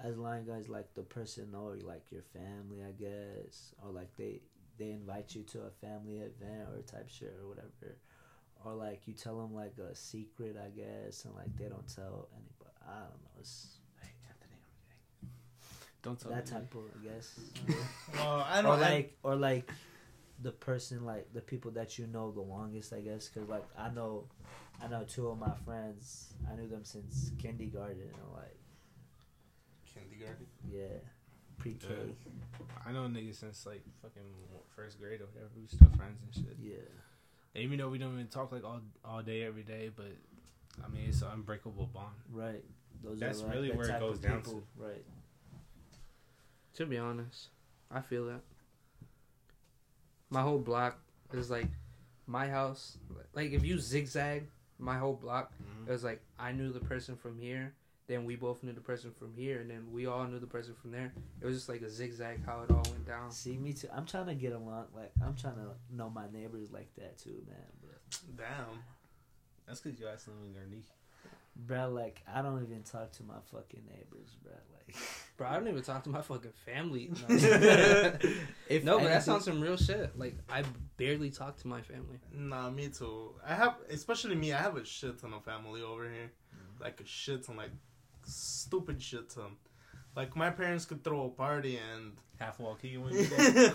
as long as like the person or like your family, I guess, or like they they invite you to a family event or type shit or whatever, or like you tell them like a secret, I guess, and like they don't tell anybody. I I don't know. It's Hey, Anthony, I'm. Don't tell that me. type of, I guess. Well, I don't like, or like, the person like the people that you know the longest, I guess. Cause like I know, I know two of my friends. I knew them since kindergarten. And like, kindergarten. yeah, pre-K. I know niggas since like fucking first grade or whatever. We still friends and shit. Yeah. And even though we don't even talk like all all day every day, but I mean it's an unbreakable bond. Right. Those That's are like really the where it goes down people- Right. To be honest, I feel that. My whole block is like my house. Like if you zigzag my whole block, mm-hmm. it was like I knew the person from here, then we both knew the person from here, and then we all knew the person from there. It was just like a zigzag how it all went down. See me too. I'm trying to get along. Like I'm trying to know my neighbors like that too, man. But Damn. That's because you asked them in Garnier. bro, like I don't even talk to my fucking neighbors, bro. Like Bro, I don't even talk to my fucking family. No, if no but that anything- sounds some real shit. Like I barely talk to my family. Nah, me too. I have, especially me. I have a shit ton of family over here, mm. like a shit ton, like stupid shit ton. Like my parents could throw a party and Half Waukegan when you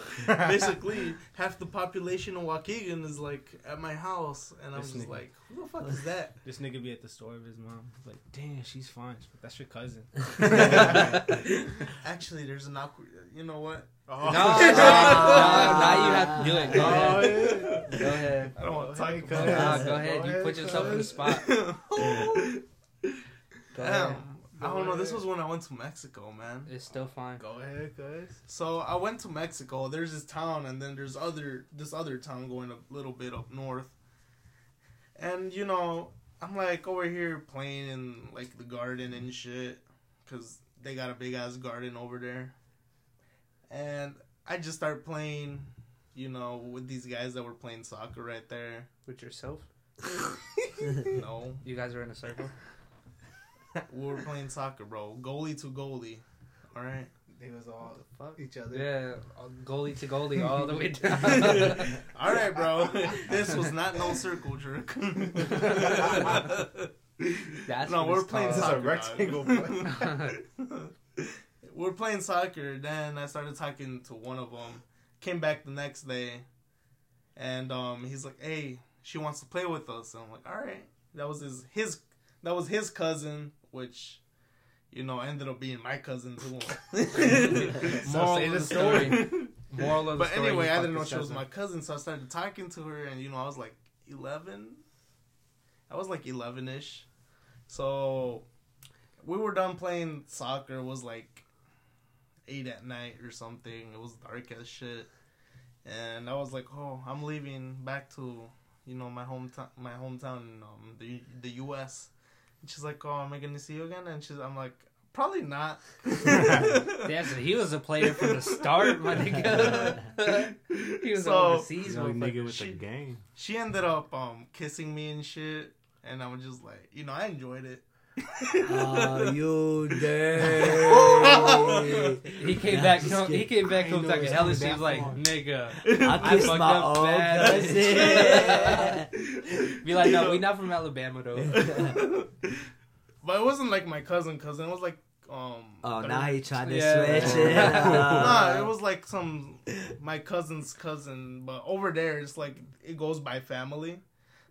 basically half the population of Waukegan is like at my house, and I'm This just nigga. like, who the fuck is that? This nigga be at the store with his mom. Like, damn, she's fine. That's your cousin. Actually, there's an awkward. Uh, you know what? No, oh. no, no, now you have to do it. Go Oh, ahead. yeah. Go ahead. I don't want to talk about it. go ahead. You put yourself in the spot. Go ahead. Damn. I don't know. This was when I went to Mexico, man. It's still fine. Go ahead, guys. So I went to Mexico. There's this town, and then there's other this other town going a little bit up north. And you know, I'm like over here playing in like the garden and shit, cause they got a big ass garden over there. And I just start playing, you know, with these guys that were playing soccer right there. With yourself? No, You guys are in a circle? We were playing soccer, bro. Goalie to goalie. All right. They was all Fuck. each other. Yeah, goalie to goalie all the way down. All right, bro. This was not no circle jerk. That's no, we're playing called. This is a soccer. rectangle, we're playing soccer. Then I started talking to one of them. Came back the next day, and um, he's like, "Hey, she wants to play with us." And I'm like, "All right." That was his his that was his cousin, which. You know, ended up being my cousin too. Moral say of the the story. Moral of the But story. anyway, I didn't know his she was my cousin, so I started talking to her, and you know, I was like eleven. I was like eleven ish, so we were done playing soccer. It was like eight at night or something. It was dark as shit, and I was like, "Oh, I'm leaving back to you know my hometown, my hometown in um, the the U.S." And she's like, "Oh, am I gonna see you again?" And she's, I'm like, "Probably not." Damn, so he was a player from the start, my nigga. he was So- overseas, He's a nigga motherfucker. with the Shit. game. she ended up um kissing me and shit and i was just like you know i enjoyed it Oh, you dirty. He came Nah, back home. He came back I home talking hella shit. He back was like, nigga. I I fucked my up own bad. Be like, no, we not from Alabama though. but it wasn't like my cousin cousin it was like um Oh, now he trying to Yeah. switch it. nah it was like some my cousin's cousin but over there it's like it goes by family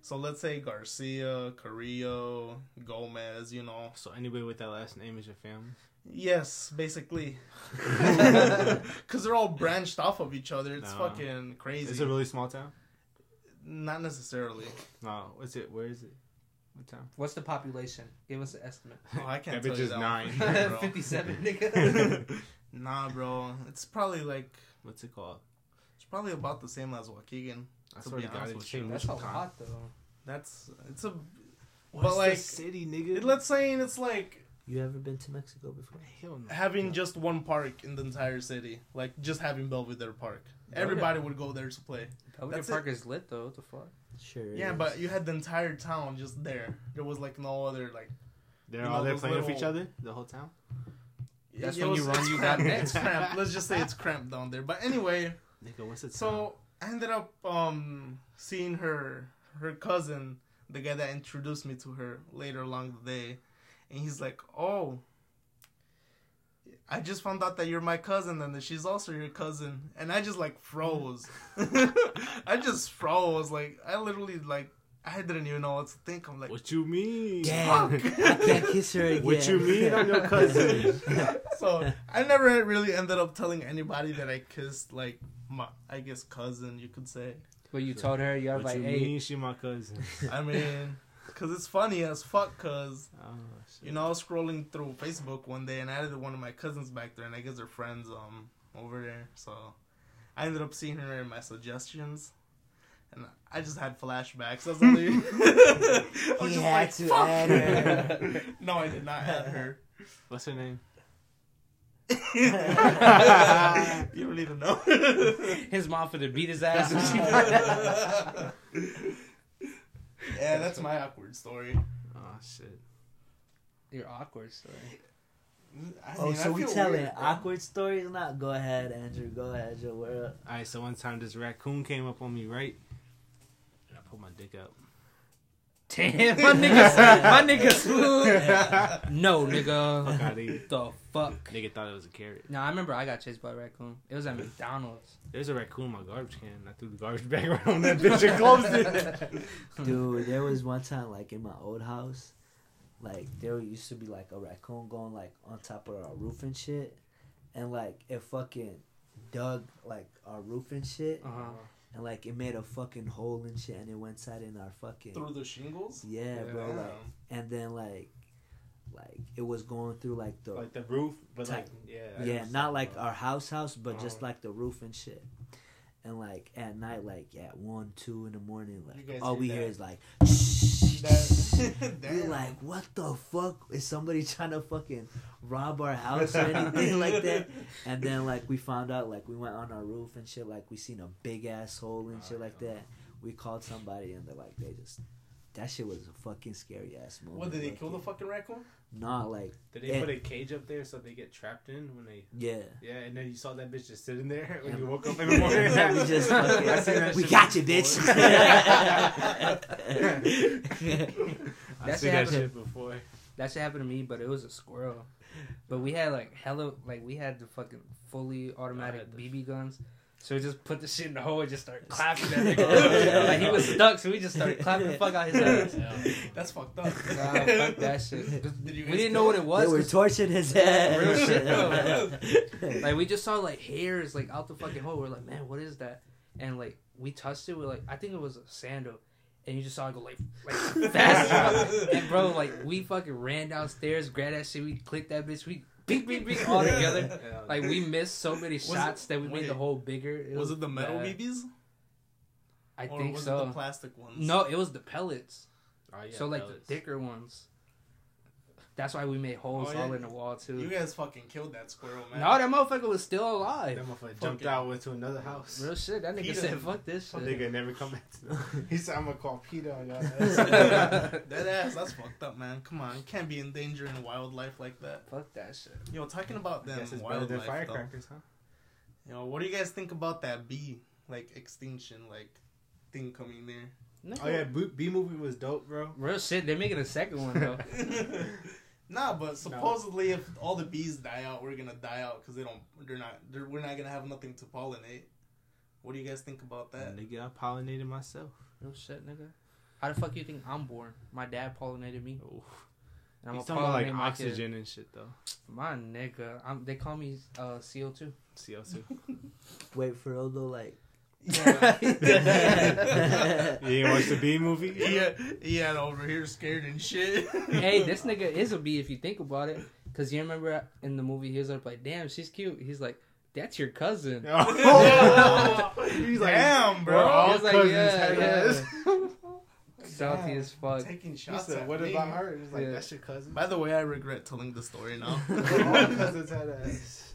so let's say garcia carrillo gomez you know So anybody with that last name is your family. yes basically because they're all branched off of each other it's Nah. fucking crazy Is it a really small town? not necessarily No. What's it? Where is it? What town? What's the population? Give us an estimate. oh, i can't That tell bitch you is that nine. one. Fifty-seven, nigga. Nah, bro. It's probably like What's it called? it's probably about the same as Waukegan. I To swear be to God, it's with That's a lot though. That's it's a. What's but like, the city, nigga? it- let's say it's like You ever been to Mexico before? Hell no. having just one park in the entire city, like just having Belvidere Park. Belvidere. Everybody would go there to play. Belvidere That's Park is lit though. What the fuck? Sure. Yeah, is. but you had the entire town just there. There was like no other like. They're You all know, there those playing with each other. The whole town. That's it when you was- run, you got cramped. next. It's cramped. Let's just say it's cramped down there. But anyway, Nigga, what's it? So I ended up um seeing her her cousin, the guy that introduced me to her later along the day, and he's like, "Oh, I just found out that you're my cousin, and that she's also your cousin," and I just like froze. I just froze. Like I literally like I didn't even know what to think. I'm like, What you mean? Damn, I can't kiss her again. What you mean I'm your cousin? so I never really ended up telling anybody that I kissed like my I guess cousin, you could say. But you told her you're what like, you hey, mean she my cousin? I mean, cause it's funny as fuck. Cause Oh, you know I was scrolling through Facebook one day and I added one of my cousins back there, and I guess they're friends um over there. So I ended up seeing her in my suggestions. And I just had flashbacks. I was, only, I was He just had like, to "Fuck." add her. no, I did not add her. What's her name? you don't need to know. his mom for to beat his ass. when she- yeah, that's my awkward story. Oh shit. Your awkward story. I Oh, mean, so I we feel telling weird, awkward stories? Not. Go ahead, Andrew. Go ahead, Joe. Where up? Alright, so one time this raccoon came up on me, right? And I put my dick up. Damn, my nigga, my nigga smooth. No, nigga. Fuck out of here. The fuck. Nigga thought it was a carrot. No, I remember I got chased by a raccoon. It was at McDonald's. There's a raccoon in my garbage can. I threw the garbage bag right on that bitch and closed it. Dude, there was one time like in my old house, like there used to be like a raccoon going like on top of our roof and shit, and like it fucking dug like our roof and shit, Uh huh. And like it made a fucking hole and shit, and it went inside in our fucking through the shingles. yeah, bro. Like, and then like, like it was going through like the like the roof, but like yeah. yeah, not like our house house, but just Oh. like the roof and shit. And like at night, like at one, two in the morning, like all we that? hear is like, we're like, what the fuck? Is somebody trying to fucking rob our house or anything like that? And then like we found out, like we went on our roof and shit, like we seen a big ass hole and shit like oh, that. We called somebody and they're like, they just. That shit was a fucking scary ass moment. What did they like, kill the fucking raccoon? Nah, like Did they Yeah. put eh. a cage up there so they get trapped in when they? yeah. Yeah, and then you saw that bitch just sitting there when Yeah. you woke up in the morning. Yeah, we just fucking- I that we got you, before. bitch. I That seen that happened- shit before. That shit happened to me, but it was a squirrel. But we had like hella, like we had the fucking fully automatic BB guns. So we just put the shit in the hole and just started clapping that nigga. like he was stuck, so we just started clapping the fuck out his ass. That's fucked up. Nah, fuck that shit. Did we didn't know what it? it they was. torching his head. Real shit, though. like we just saw like hairs like out the fucking hole. We're like, man, what is that? And like we touched it. We're like, I think it was a sandal. And you just saw it go like, like fast. and bro, like we fucking ran downstairs, grabbed that shit, we clicked that bitch, we beep beep beep all together. Yeah. Like we missed so many Was shots it- that we made the wait. hole bigger. It was it the metal bad. BBs? I or think was so. it the plastic ones? no, it was the pellets. Oh, yeah, so like pellets. the thicker ones. That's why we made holes Oh, yeah. all in the wall too. You guys fucking killed that squirrel, man. no, that motherfucker was still alive. That motherfucker jumped Fucking- out, went to another house. Real shit. That nigga Peter. said, "Fuck this shit." Nigga never come back to them. He said, I'm gonna call PETA on y'all. that ass, that's fucked up, man. Come on, you can't be endangering wildlife like that. Fuck that shit. Yo, talking about them Guess it's better than wildlife, though. firecrackers, huh? You know, what do you guys think about that bee, like extinction, like thing coming there? Oh yeah, B, B movie was dope, bro. Real shit. They're making a second one though. nah, but supposedly if all the bees die out, we're gonna die out because they don't. They're not. They're, we're not gonna have nothing to pollinate. What do you guys think about that? Nigga, I pollinated myself. Real shit, nigga. How the fuck you think I'm born? My dad pollinated me. Oof. And I'm He's talking about like pollinate my kid. oxygen and shit though. My nigga, I'm, they call me uh, CO2. CO2. Wait for real though, like. Yeah. you ain't watch the B movie? yeah, yeah, over here scared and shit. hey, this nigga is a B if you think about it. Cause you remember in the movie he was like, "Damn, she's cute." He's like, "That's your cousin." Oh. He's like, Damn, we're bro. all He's like, cousins. yeah, Haggis. Salty as fuck. Taking He shots said, at what me. about her? He's like, Yeah. that's your cousin. By the way, I regret telling the story now. all cousins had ass.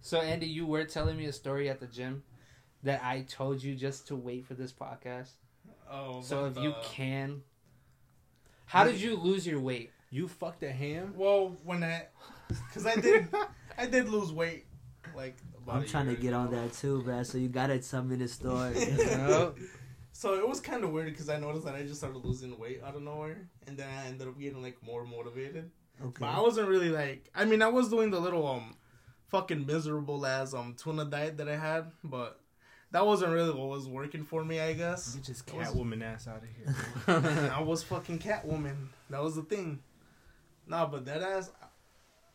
So Andy, you were telling me a story at the gym that I told you just to wait for this podcast. oh, So if but, you uh, can, how did you lose your weight? You fucked a ham? Well, when I, because I did, I did lose weight. Like about I'm a trying to year get on that too, man. So you gotta tell me the story. No? So it was kind of weird because I noticed that I just started losing weight out of nowhere, and then I ended up getting like more motivated. Okay. But I wasn't really like. I mean, I was doing the little um, fucking miserable as um tuna diet that I had, but that wasn't really what was working for me. I guess Get this It was- Catwoman ass out of here. I was fucking Catwoman. That was the thing. Nah, but that ass.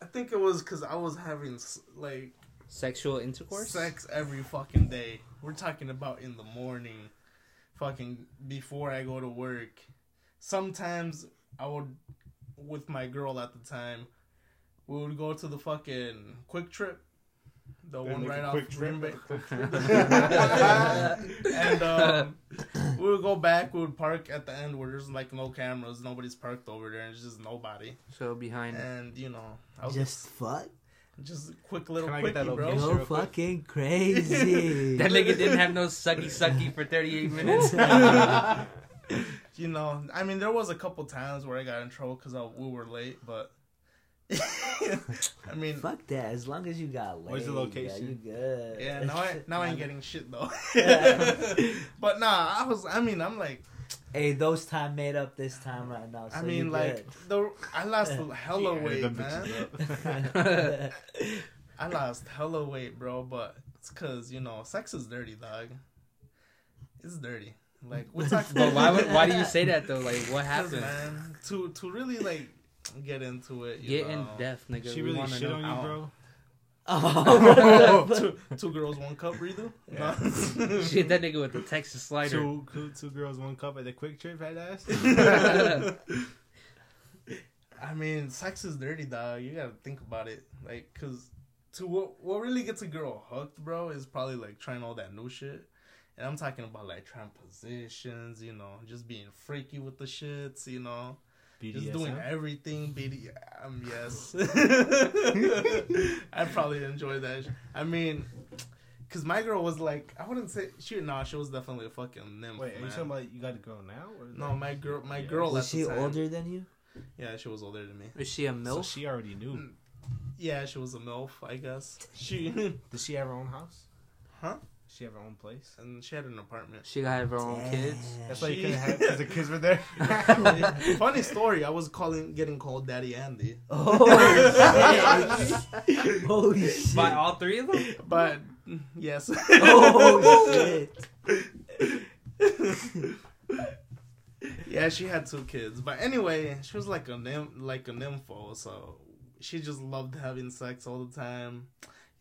I think it was because I was having like Sexual intercourse. sex every fucking day. We're talking about in the morning, fucking before I go to work. Sometimes I would, with my girl at the time, we would go to the fucking Quick Trip, the They one right off quick Green Bay. trip. and um, we would go back. We would park at the end where there's like no cameras, nobody's parked over there, and it's just nobody. So behind. And you know, I was Just fuck. just a quick little Can I get quickie, that bro. location? You're quick. fucking crazy. That nigga didn't have no sucky sucky for 38 minutes. you know, I mean, there was a couple times where I got in trouble because we were late, but I mean, Fuck that. As long as you got laid, Where's the yeah, location? you good. yeah, now I now I ain't getting shit though. But nah, I was. I mean, I'm like, Hey, those time made up this time right now. So I mean, like, the I lost hella Yeah, weight, man. bitches up. good. I lost hella weight, bro. But it's cause you know, sex is dirty, dog. It's dirty. Like we're talking. but why would, why do you say that though? Like what happened? man? To to really like get into it. You Get in know. depth, nigga. She we really wanna shit know. on you, how- bro. oh, two, two girls, one cup, redo. Yeah. No. Shit, that nigga with the Texas slider. Two, two, two girls, one cup at the quick trip, head ass. I mean, sex is dirty, dog. You gotta think about it, like, cause to what what really gets a girl hooked, bro, is probably like trying all that new shit. And I'm talking about like trying positions, you know, just being freaky with the shits, you know, just doing BDSM. everything. BD, um, yes, I'd probably enjoy that. I mean, cause my girl was like, I wouldn't say she, no, she was definitely a fucking nymph. Wait, are you talking about you got a girl now? Or No, my girl, my Yeah. girl. was she time, older than you? Yeah, she was older than me. Is she a So milf? she already knew. Yeah, she was a milf, I guess. She Does she have her own house? Huh? Does she have her own place? and she had an apartment. She had her own kids. That's why you She- couldn't have because the kids were there. Funny story. I was calling, getting called Daddy Andy, Oh shit! Holy shit! By all three of them? but yes. Oh shit! yeah, she had two kids, but anyway, she was like a nymph, like a nympho, so she just loved having sex all the time.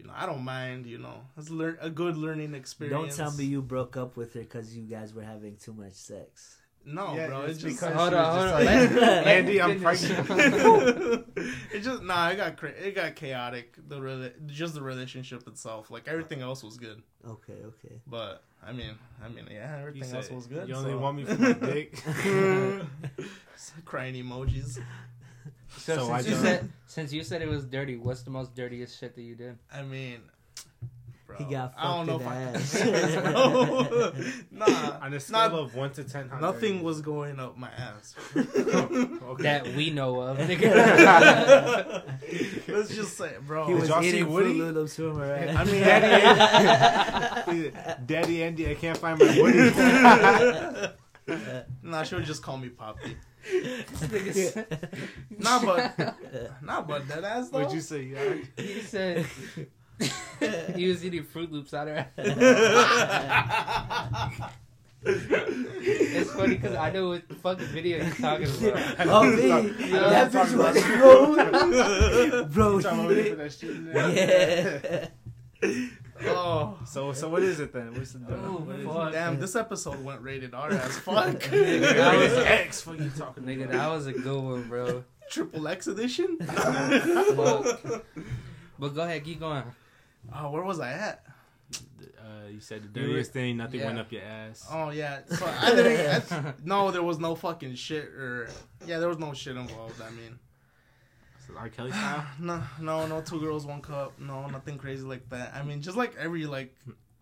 You know, I don't mind. You know, it's lear- a good learning experience. Don't tell me you broke up with her because you guys were having too much sex. No, Yeah, bro. it's It's just because Hold on, hold just on. like, Andy, I'm pregnant. it just nah. It got cra- it got chaotic. The rela- just the relationship itself. Like everything else was good, Okay, okay. but I mean, I mean, yeah, everything said, else was good. You only so- want me for my dick. crying emojis. So, So I since you said since you said it was dirty, what's the most dirtiest shit that you did? I mean, bro, He got I don't know fucked if I in can the say this, ass. nah, On a scale not, of one to ten, nothing dirty? was going up my ass. Okay. That we know of. Let's just say, bro. He was y'all see eating Woody? Fruit Loops from her ass. I mean, Daddy, Daddy Andy, I can't find my Woody. nah, she would just call me Poppy. This Nah, but nah, but that ass though. What'd you say? Yeah. he said he was eating Fruit Loops out of her. It's funny because I know what fucking video oh, he's talking about. oh, me? Yeah, that bitch was about- Bro, he wait for that shit in there. Yeah. Oh. So, so what is it then? What's the Oh, what is fuck. Damn, this episode went rated R as fuck. Nigga, that was- X. What you talking Nigga, about? that was a good one, bro. Triple X edition. Fuck. But go ahead, keep going. oh, where was I at? Uh, you said the You dirtiest thing. Nothing yeah. went up your ass. Oh yeah. So I didn't. I, no, there was no fucking shit or yeah, there was no shit involved. I mean, So R. Kelly style. no, no, no. Two girls, one cup. No, nothing crazy like that. I mean, just like every like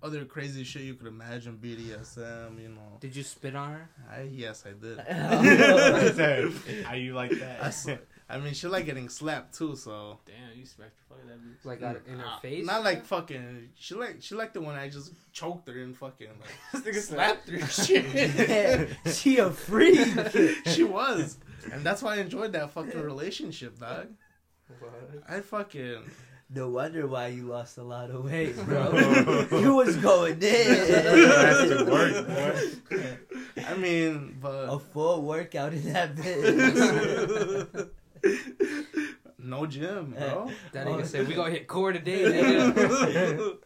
other crazy shit you could imagine. BDSM, you know. Did you spit on her? I yes, I did. Are you like that? I mean, she like getting slapped too. So Damn, you smacked the fuck out of that bitch. Like out in her Uh, face? Not like fucking. She like she liked it when I just choked her and fucking like This nigga slapped her. and Shit. she a freak. she was. and that's why I enjoyed that fucking relationship, dog. I fucking No wonder why you lost a lot of weight, bro. you was going That's in. the work. I mean, A full workout in that bitch. no gym, bro. That Oh. nigga said we gonna hit core today, nigga.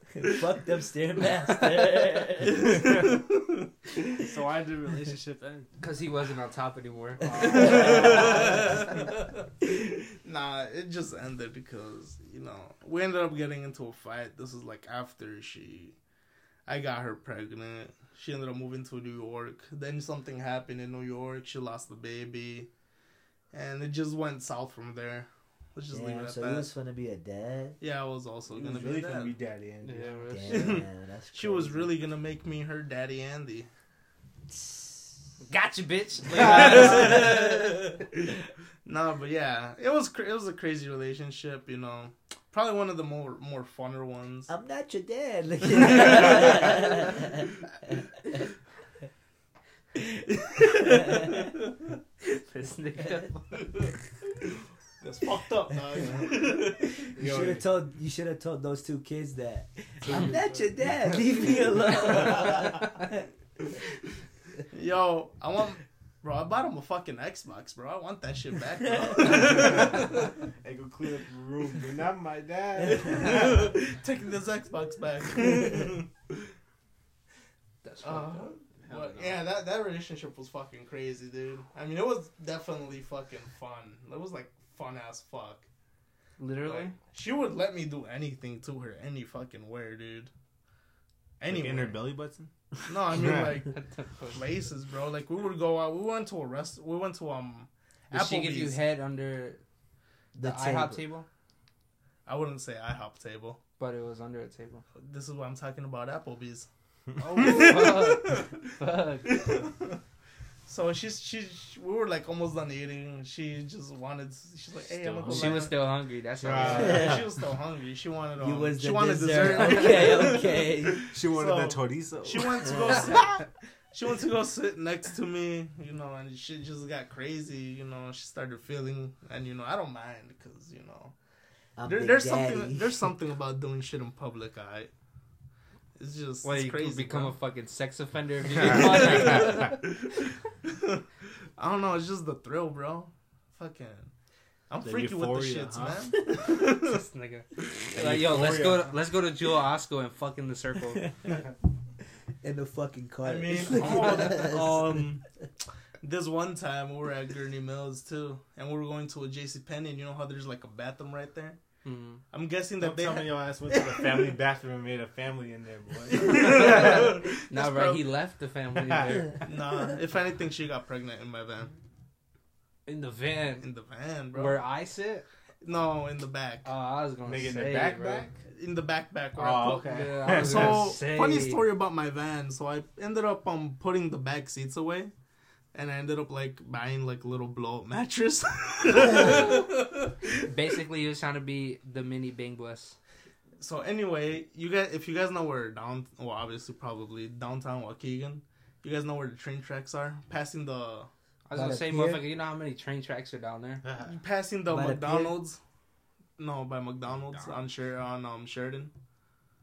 Fucked up stairmaster. So why did the relationship end? Cause he wasn't on top anymore. nah, it just ended because you know we ended up getting into a fight. This is like after she, I got her pregnant. She ended up moving to New York. Then something happened in New York. She lost the baby, and it just went south from there. Let's just leave it Damn, at so that. he was gonna be a dad. Yeah, I was also He gonna was be really that. gonna be daddy. Andy. Yeah. Damn, that's She was really gonna make me her daddy Andy. Gotcha, bitch. no, but yeah, it was cra- it was a crazy relationship. You know, probably one of the more more funner ones. I'm not your dad. This nigga. That's fucked up, dog. You Yo, should have told. You should have told those two kids that I'm not your dad. Leave me alone. Yo, I want, bro. I bought him a fucking Xbox, bro. I want that shit back, bro. Hey, go clean up the room. You're not my dad. Taking this Xbox back. That's Uh, fucked but yeah, that that relationship was fucking crazy, dude. I mean, it was definitely fucking fun. It was like fun as fuck. Literally. Like, she would let me do anything to her, any fucking where, dude. Like Anywhere. in her belly button. No, I mean like What the fuck? places, bro. Like we would go out. We went to a rest. We went to um. Did she give you Applebee's. head under the, The IHOP table. table? I wouldn't say IHOP table. But it was under a table. This is what I'm talking about. Applebee's. Oh fuck! fuck. So she's she's we were like almost done eating. She just wanted. She's like, hey, I'm gonna go. She was down." still hungry. That's Right. right. Yeah, she was still hungry. She wanted. Um, You was she wanted dessert. dessert. Okay, okay. She wanted So, the chorizo. She wanted to go. sit, she went to go sit next to me, you know, and she just got crazy. You know, she started feeling, and you know, I don't mind because you know, there, there's Daddy. something. There's something about doing shit in public. I. It's just Well, it's you crazy. become bro. a fucking sex offender if you get caught. I don't know. It's just the thrill, bro. Fucking, I'm The freaky with the shits, huh? man. this nigga. Like, yo, let's go. To, let's go to Jewel Osco and fuck in the circle. in the fucking car. I mean, oh, um, this one time we were at Gurnee Mills too, and we were going to a JC Penney, and you know how there's like a bathroom right there. Mm. I'm guessing that Don't they. tell me your ass went to the family bathroom and made a family in there, boy. That's Nah, right. He left the family there Nah, if anything, she got pregnant in my van. in the van In the van, bro. where I sit. No, in the back. Oh, I was gonna Nigga in say, the back, bro. back. in the backpack. Where I Oh, okay. Yeah, I was So say. funny story about my van. So I ended up um putting the back seats away, and I ended up like buying like a little blow up mattress. Basically, he was trying to be the mini Bing Bus. so anyway, you guys, if you guys know where down, well, obviously probably downtown Waukegan, you guys know where the train tracks are. Passing the I was By gonna say, motherfucker, you know how many train tracks are down there? passing the By the pier? McDonald's. No, by McDonald's McDonald's. on Sher on um Sheridan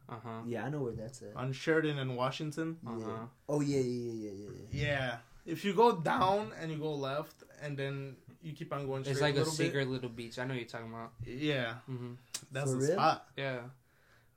Uh huh. yeah, I know where that's at. on Sheridan and Washington. Uh huh. Oh yeah, yeah, yeah, yeah, yeah. Yeah, if you go down and you go left, and then you keep on going straight It's like a little bit, secret little beach. I know what you're talking about. Yeah, hmm that's For the real? spot. Yeah.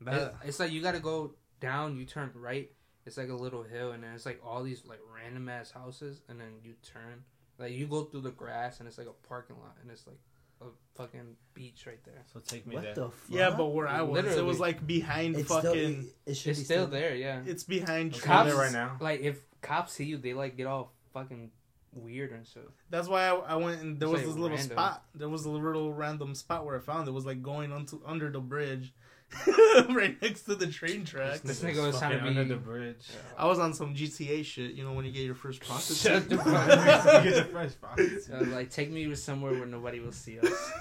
That, it's like you gotta go down, you turn right. It's like a little hill, and then it's like all these like random ass houses, and then you turn. Like you go through the grass, and it's like a parking lot, and it's like a fucking beach right there. So take me What there. the fuck? yeah, but where I was, it Literally. was like behind it's fucking. still, it should It's be still there, yeah. it's behind I'm Cops- there right now. Like if cops see you, they like get all fucking weird and shit. That's why I, I went and there It's was like this little random. spot. There was a little random spot where I found it was like going onto under the bridge, right next to the train tracks. This nigga was trying to be- under the bridge. I was on some GTA shit. You know when you get your first prostitute. Shut the fuck You get the fresh box. So, like take me to somewhere where nobody will see us.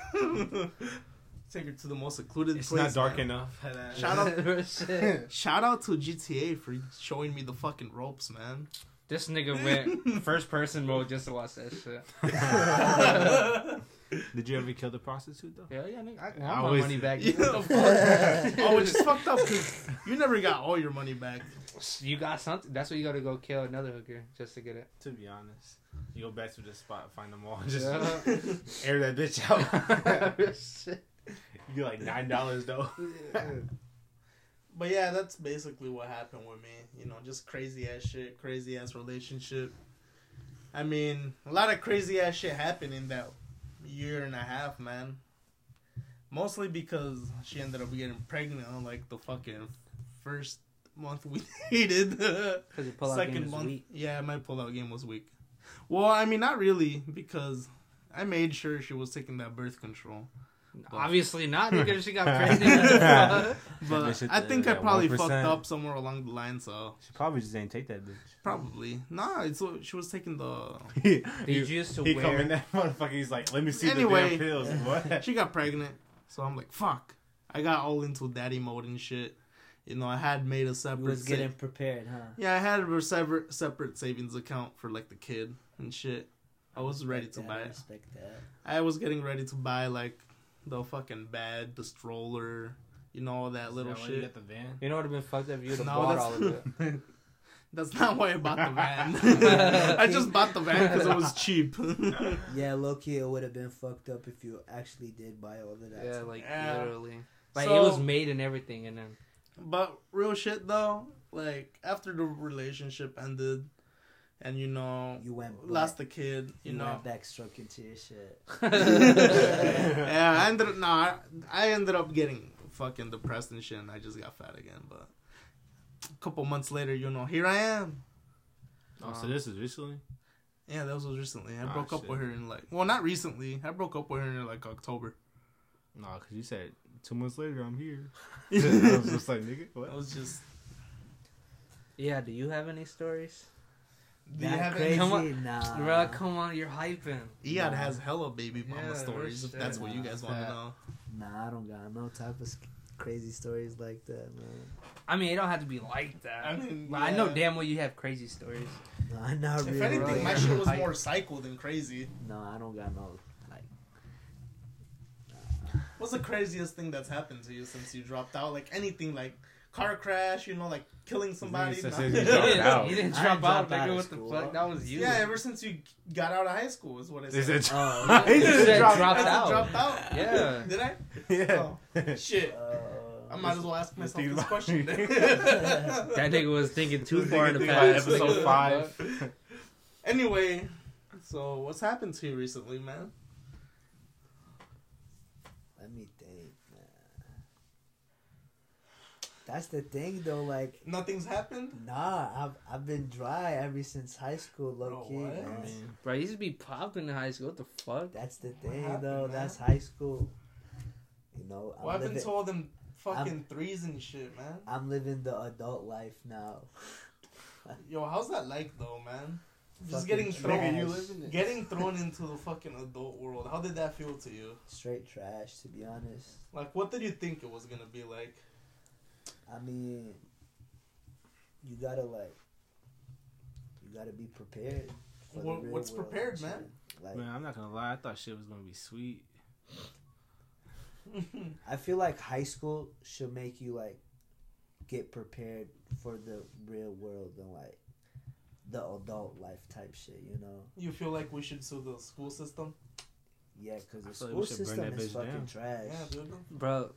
Take her to the most secluded It's place. not dark man. enough. Shout out, shout out to GTA for showing me the fucking ropes, man. This nigga went first person mode just to watch that shit. Did you ever kill the prostitute though? Hell yeah, nigga. I, I I want my always- money back. Yeah, of course. oh, which is fucked up because you never got all your money back. You got something. That's why you got to go kill another hooker just to get it. To be honest, you go back to the spot, find them all, and just Yeah. air that bitch out. Oh, you get like nine dollars though. But yeah, that's basically what happened with me. You know, just crazy ass shit, crazy ass relationship. I mean, a lot of crazy ass shit happened in that year and a half, man. Mostly because she ended up getting pregnant on like the fucking first month we dated. Because your pull-out game Second is month, weak. yeah, my pullout game was weak. Well, I mean, not really because I made sure she was taking that birth control. Obviously not, because She got pregnant. But bitch at I the- think I probably 1%. fucked up somewhere along the line, so She probably just ain't take that bitch. probably nah. It's what she was taking the. he Did you used to he wear? come in that motherfucker. He's like, let me see Anyway. the damn pills. What? She got pregnant, so I'm like, fuck. I got all into daddy mode and shit. You know, I had made a You separate. was getting sa- prepared, huh? yeah, I had a separate separate savings account for like the kid and shit. I was ready to Respect buy that, it. Respect that. I was getting ready to buy like the fucking bed, the stroller, you know, all that little that why You shit. the van. You know what would have been fucked up? if You would have No, bought all of it. That's not why I bought the van. I just bought the van because it was cheap. Yeah, low key, it would have been fucked up if you actually did buy all of that. Yeah, like Yeah. literally. Like So- it was made and everything, and then but real shit though, like after the relationship ended, and you know, You went back, lost the kid, you, you know. went back stroking to your shit. yeah, I ended up. No, I, I ended up getting fucking depressed and shit, and I just got fat again. But a couple months later, you know, here I am. Oh, so this is recently. Yeah, that was recently. I Ah, broke up with her in like, well, not recently. I broke up with her in like October. No, because you said two months later I'm here. I was just like, nigga, That what? was just. yeah. Do you have any stories? Do you That have crazy? any? Come on. Nah. Bro, come on, you're hyping. Eyad Nah. has hella baby mama Yeah, stories. If shit. that's what you guys want to know. Nah, I don't got no type of crazy stories like that, man. I mean, it don't have to be like that. I mean, But I know damn well you have crazy stories. Nah, not If really. anything, Really? my shit was Hype. more psycho than crazy. No, I don't got no like. What's the craziest thing that's happened to you since you dropped out? Like anything, like car crash, you know, like killing somebody. This nigga says he You didn't, out. you didn't drop out, out nigga. of What the school. fuck? That was you. yeah, ever since you got out of high school is what I said. said, Oh, he just dropped, dropped out. dropped out. Yeah. Did I? Yeah. Oh, shit. uh, I might as well ask myself this question. That nigga was thinking too far in the past. Episode five. anyway, so what's happened to you recently, man? Let me think, man. That's the thing, though. Like, Nothing's happened. nah, I've I've been dry ever since high school, low Bro, key, what? man. Bro, I used to be popping in high school. What the fuck? That's the thing, happened, though. man? That's high school. You know, I'm What happened living, to all them fucking threes and shit, man? I'm living the adult life now. Yo, how's that like though, man? Just getting thrown, you live getting thrown into the fucking adult world. How did that feel to you? Straight trash, to be honest. Like, what did you think it was gonna be like? I mean, you gotta like, you gotta be prepared. For What- what's world prepared, man? Like, Man, I'm not gonna lie. I thought shit was gonna be sweet. I feel like high school should make you like get prepared for the real world and like the adult life type shit. You know? you feel like we should sue the school system? Yeah, because the feel like school we should burn system is fucking down. trash. Yeah, dude. Bro,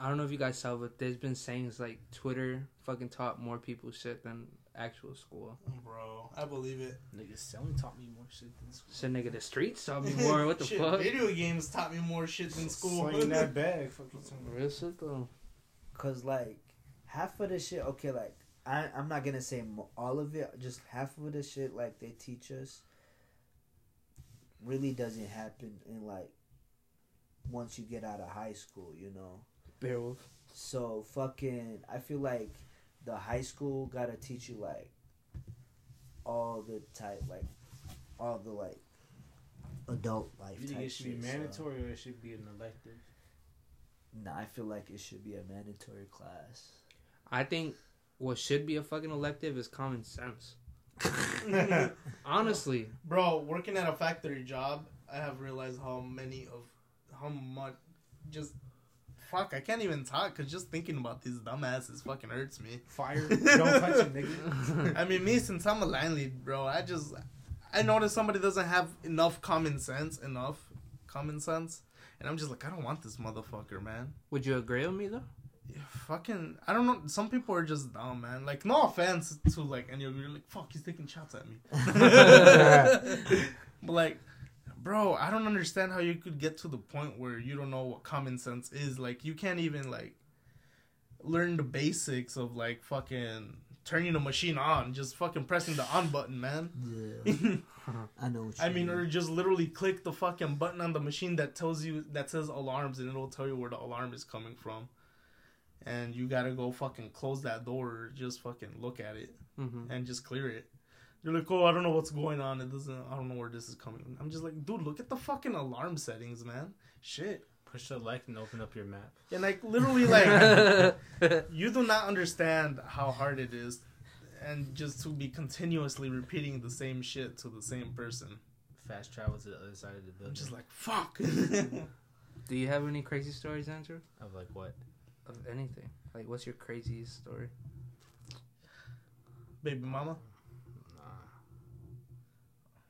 I don't know if you guys saw, but there's been sayings like Twitter fucking taught more people shit than actual school. Bro, I believe it. Niggas selling taught me more shit than school. Shit, nigga, the streets taught me more. What the Shit, fuck? Video games taught me more shit than school. Slinging that bag. Fucking Real shit though. Cause like half of the shit, okay, like I I'm not gonna say all of it, just half of the shit like they teach us really doesn't happen in like once you get out of high school, you know. Beowulf. So fucking, I feel like the high school gotta teach you like all the type, like all the like adult life. You think type it should be shit, so- mandatory or it should be an elective? Nah, I feel like it should be a mandatory class. I think what should be a fucking elective is common sense. Honestly, Bro, working at a factory job, I have realized how many of how much just fuck. I can't even talk because just thinking about these dumbasses fucking hurts me. Fire. Don't touch it, nigga. I mean, me since I'm a line lead, bro, I just I notice somebody doesn't have enough common sense, enough common sense, and I'm just like, I don't want this motherfucker, man. would you agree with me though? Yeah, fucking, I don't know. Some people are just dumb, man. Like, no offense to like any of you. You're like, fuck, he's taking shots at me. but like, bro, I don't understand how you could get to the point where you don't know what common sense is. Like, you can't even like learn the basics of like fucking turning a machine on, just fucking pressing the on button, man. Yeah, I know. What you I mean, or just literally click the fucking button on the machine that tells you that says alarms, and it'll tell you where the alarm is coming from. And you gotta go fucking close that door, or just fucking look at it Mm-hmm. and just clear it. You're like, oh, I don't know what's going on. It doesn't. I don't know where this is coming. From. I'm just like, dude, look at the fucking alarm settings, man. Shit. Push the like and open up your map. And like literally, like you do not understand how hard it is, and just to be continuously repeating the same shit to the same person. Fast travel to the other side of the building. I'm just like, fuck. Do you have any crazy stories, Andrew? of like what? Of anything? Like, what's your craziest story? baby mama.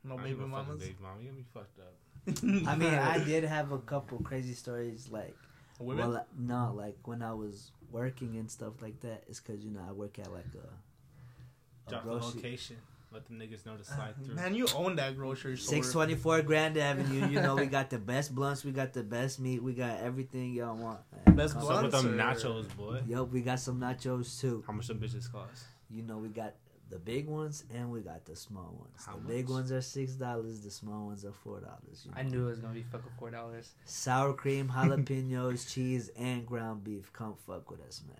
Nah. No I baby mamas. Baby mama, you got me fucked up. I mean, I did have a couple crazy stories. Like, Women. well, no, like when I was working and stuff like that. It's because you know I work at like a, a Drop the location. Let the niggas know to uh-huh. slide through. Man, you own that grocery store. Six twenty four Grand Avenue. You know we got the best blunts, we got the best meat, we got everything y'all want. man. Best Come- What's up with them Blunts or- nachos, boy? Yup, we got some nachos too. How much them bitches cost? You know we got the big ones and we got the small ones. How the big ones are six dollars. The small ones are four dollars. I knew it was gonna be fucking four dollars. Sour cream, jalapenos, cheese, and ground beef. Come fuck with us, man.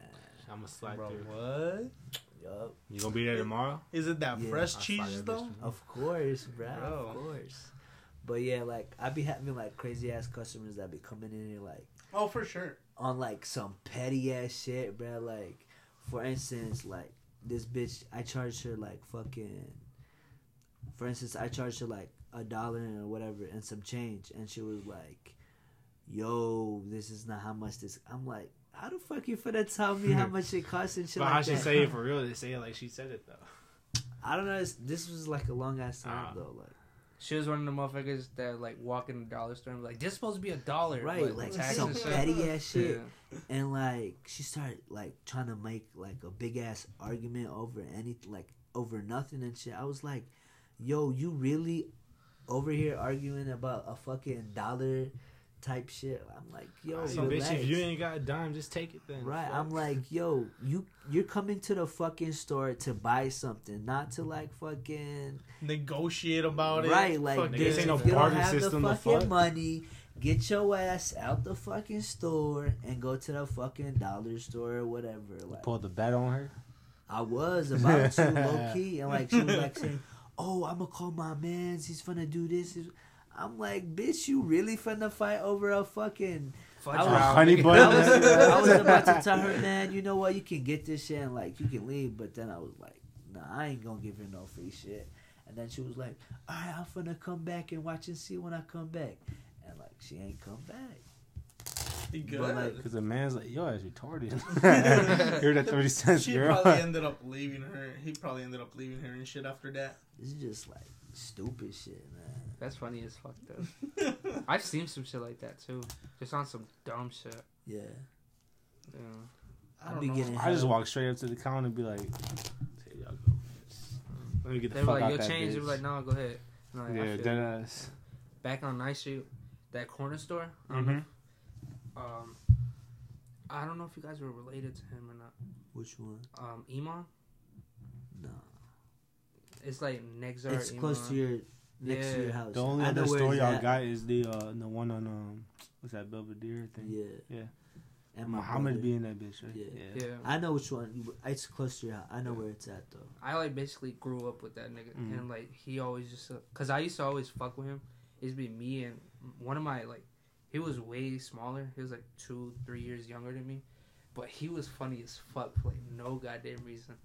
I'm gonna slide Bro, through. what? Yup, You gonna be there tomorrow? Is it that Yeah, fresh cheese though? of course, bro. Bro. Of course. But yeah, like I be having like crazy ass customers that be coming in here like Oh, for sure. on like some petty ass shit, bro. Like, for instance, like this bitch, I charged her like fucking. For instance, I charged her like a dollar or whatever and some change, and she was like, "Yo, this is not how much this." I'm like, "How the fuck you finna tell me how much it costs and shit But like how she that?" say it for real? They say it like she said it though. I don't know. This was like a long ass time Ah. though. Like, She was one of the motherfuckers that like walk in the dollar store and be like, "This supposed to be a dollar, right, but like some petty ass shit. Yeah. and like she started like trying to make like a big ass argument over anything like over nothing and shit i was like yo you really over here arguing about a fucking dollar type shit i'm like yo So relax. bitch, if you ain't got a dime, just take it then. right Fuck. i'm like yo you you're coming to the fucking store to buy something not to like fucking Negotiate about it. right like this, ain't no if you don't have system the fucking fuck. money get your ass out the fucking store and go to the fucking dollar store or whatever like Pull the bet on her. I was about to low key, and like she was like saying, "Oh, I'm gonna call my man's. He's finna do this." I'm like, "Bitch, you really finna fight over a fucking?" Fudge I was- round, Honey bun. I was, I was about to tell her, "Man, you know what? You can get this shit, and like you can leave." But then I was like, "Nah, I ain't gonna give her no free shit." And then she was like, "All right, I'm finna come back and watch and see when I come back." And like she ain't come back. Be good. But, like, Because the man's like, yo, that's retarded. Here's that 30 cents, she girl. probably ended up leaving her. He probably ended up leaving her and shit after that. This is just like stupid shit, man. That's funny as fuck though. I've seen some shit like that too, just on some dumb shit. Yeah, Yeah. I I don't be know. getting. I just walk straight up to the counter and be like, here y'all go. Let me get the They were fuck like, out "Yo, that change." They were like, "No, go ahead." And like, yeah, feel dead ass. Back on Night Street, that corner store. I don't know. Mhm. if- Um, I don't know if you guys were related to him or not. Which one? Um, Iman. No. It's like Nexar. It's close to your next to your Yeah. house. The only other story where store it's y'all at. got is the uh, the one on um what's that Belvidere thing? Yeah. Yeah. And my Muhammad brother. be in that bitch, right? Yeah. Yeah. I know which one. It's close to your house. I know where it's at though. I like basically grew up with that nigga, Mhm. and like he always just, uh, cause I used to always fuck with him. It'd be me and one of my like, he was way smaller. He was like two, three years younger than me, but he was funny as fuck for like no goddamn reason.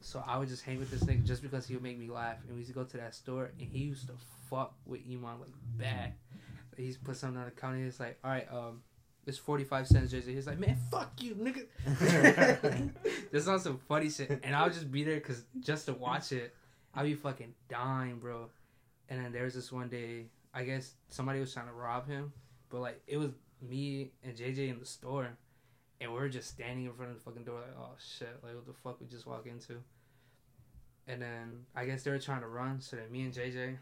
So I would just hang with this nigga just because he would make me laugh. And we used to go to that store, and he used to fuck with Iman like bad. He's put something on the counter. He's like, "All right, um, it's forty five cents, JJ." He's like, "Man, fuck you, nigga." This on some funny shit, and I'll just be there because just to watch it, I'll be fucking dying, bro. And then there was this one day, I guess somebody was trying to rob him, but like it was me and JJ in the store, and we are just standing in front of the fucking door, like, oh shit, like what the fuck we just walk into. And then I guess they were trying to run, so then me and JJ,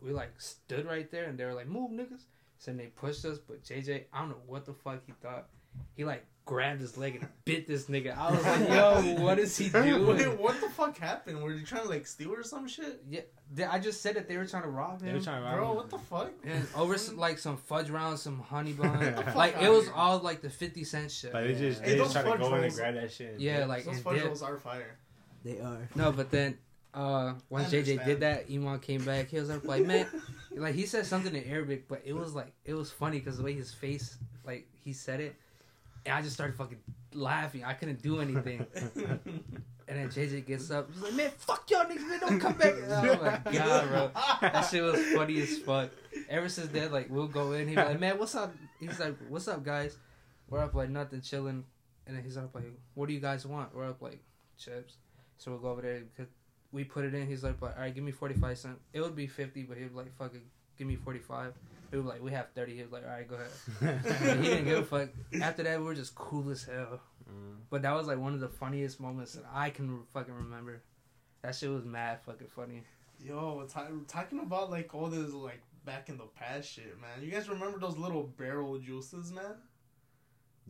we like stood right there, and they were like, move, niggas. So then they pushed us, but JJ, I don't know what the fuck he thought. He like grabbed his leg and bit this nigga. I was like, yo, what is he doing? Wait, what the fuck happened? Were you trying to like steal or some shit? Yeah, I just said that they were trying to rob They him. were trying to rob Bro, him. what the fuck? and over some, like some fudge rounds, some honey bun. Like it was all like the fifty cent shit. Like they just Hey, they those just try to fudge go in and grab that shit. Yeah, like Those fudge rolls are fire. They are. No, but then uh once I JJ did that, Iman came back. He was like, man, like he said something in Arabic, but it was like it was funny because the way his face, like he said it, and I just started fucking laughing. I couldn't do anything. And then JJ gets up. He's like, man, fuck y'all niggas, man, don't come back. Oh my god, bro. That shit was funny as fuck. Ever since then, like, we'll go in. He's like, man, what's up? He's like, what's up, guys? We're up, like, nothing, chilling. And then he's up, like, what do you guys want? We're up, like, chips. So we'll go over there. Cause we put it in. He's like, all right, give me 45 cents. It would be 50, but he'd like, fuck give me 45. We were like, we have 30. He was like, all right, go ahead. He didn't give a fuck. After that, we were just cool as hell. Mm. But that was like one of the funniest moments that I can fucking remember. That shit was mad fucking funny. Yo, ta- talking about like all this like back in the past shit, man. You guys remember those little barrel juices, man?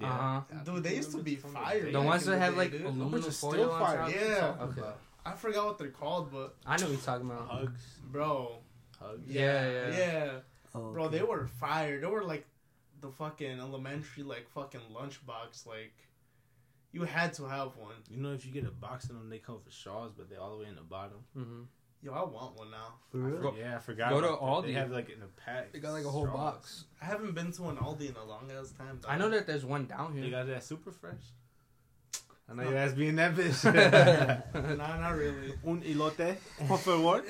Uh huh. Dude, they used to be fire. The ones that had like dude. aluminum Which foil still on fire. top. Yeah. Okay. I forgot what they're called, but I know what you're talking about. Hugs. bro, Hugs. Yeah, yeah. yeah, Oh, bro, they were fire. They were like the fucking elementary like fucking lunchbox. Like you had to have one. You know, if you get a box of them, they come for straws, but they're all the way in the bottom. hmm Yo, I want one now. For I real? for- yeah, I forgot. Go to about that. They have like in a pack. They got like a whole straws. box. I haven't been to an Aldi in a long ass time. I know that there's one down here. They got that super fresh. I know No. your ass being that bitch. nah, not really. Un elote, por favor.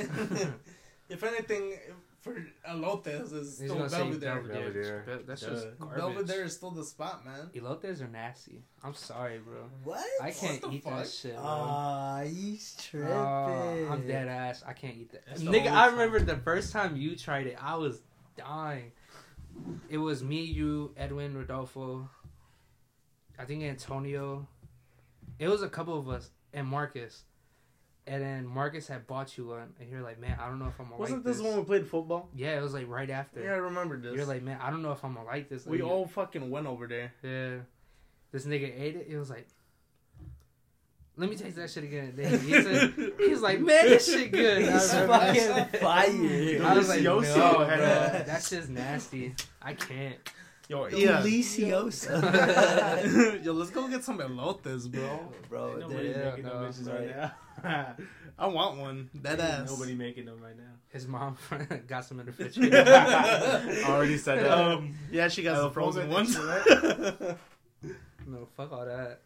if anything, for elotes is He's still gonna Belvidere. Belvidere. Belvidere. Be- That's Yeah. just garbage. Belvidere is still the spot, man. Elotes are nasty. I'm sorry, bro. What? I can't the eat fuck? that shit, bro. Ah, he's tripping. Oh, I'm dead ass. I can't eat that. That's Nigga, old I time. remember the first time you tried it, I was dying. It was me, you, Edwin, Rodolfo, I think Antonio. It was a couple of us, and Marcus. And then Marcus had bought you one, and you're like, man, I don't know if I'm gonna Wasn't like this one we played football? Yeah, it was like right after. Yeah, I remember this. You're like, man, I don't know if I'm gonna like this. we all fucking went over there. yeah. This nigga ate it. It was like, let me taste that shit again. Then he, said, he was like, man, this shit good. I He's fucking fire. I was like, no, Delicioso bro, that. that shit's nasty. I can't. Yo, Delicioso. Yo, let's go get some elotes, bro. Bro, Ain't nobody Yeah, making no, no bitches right. right now. I want one. Dead Ain't ass. Nobody making them right now. His mom got some in the refrigerator. Already said that. Um, yeah, she got some frozen ones. frozen no, fuck all that.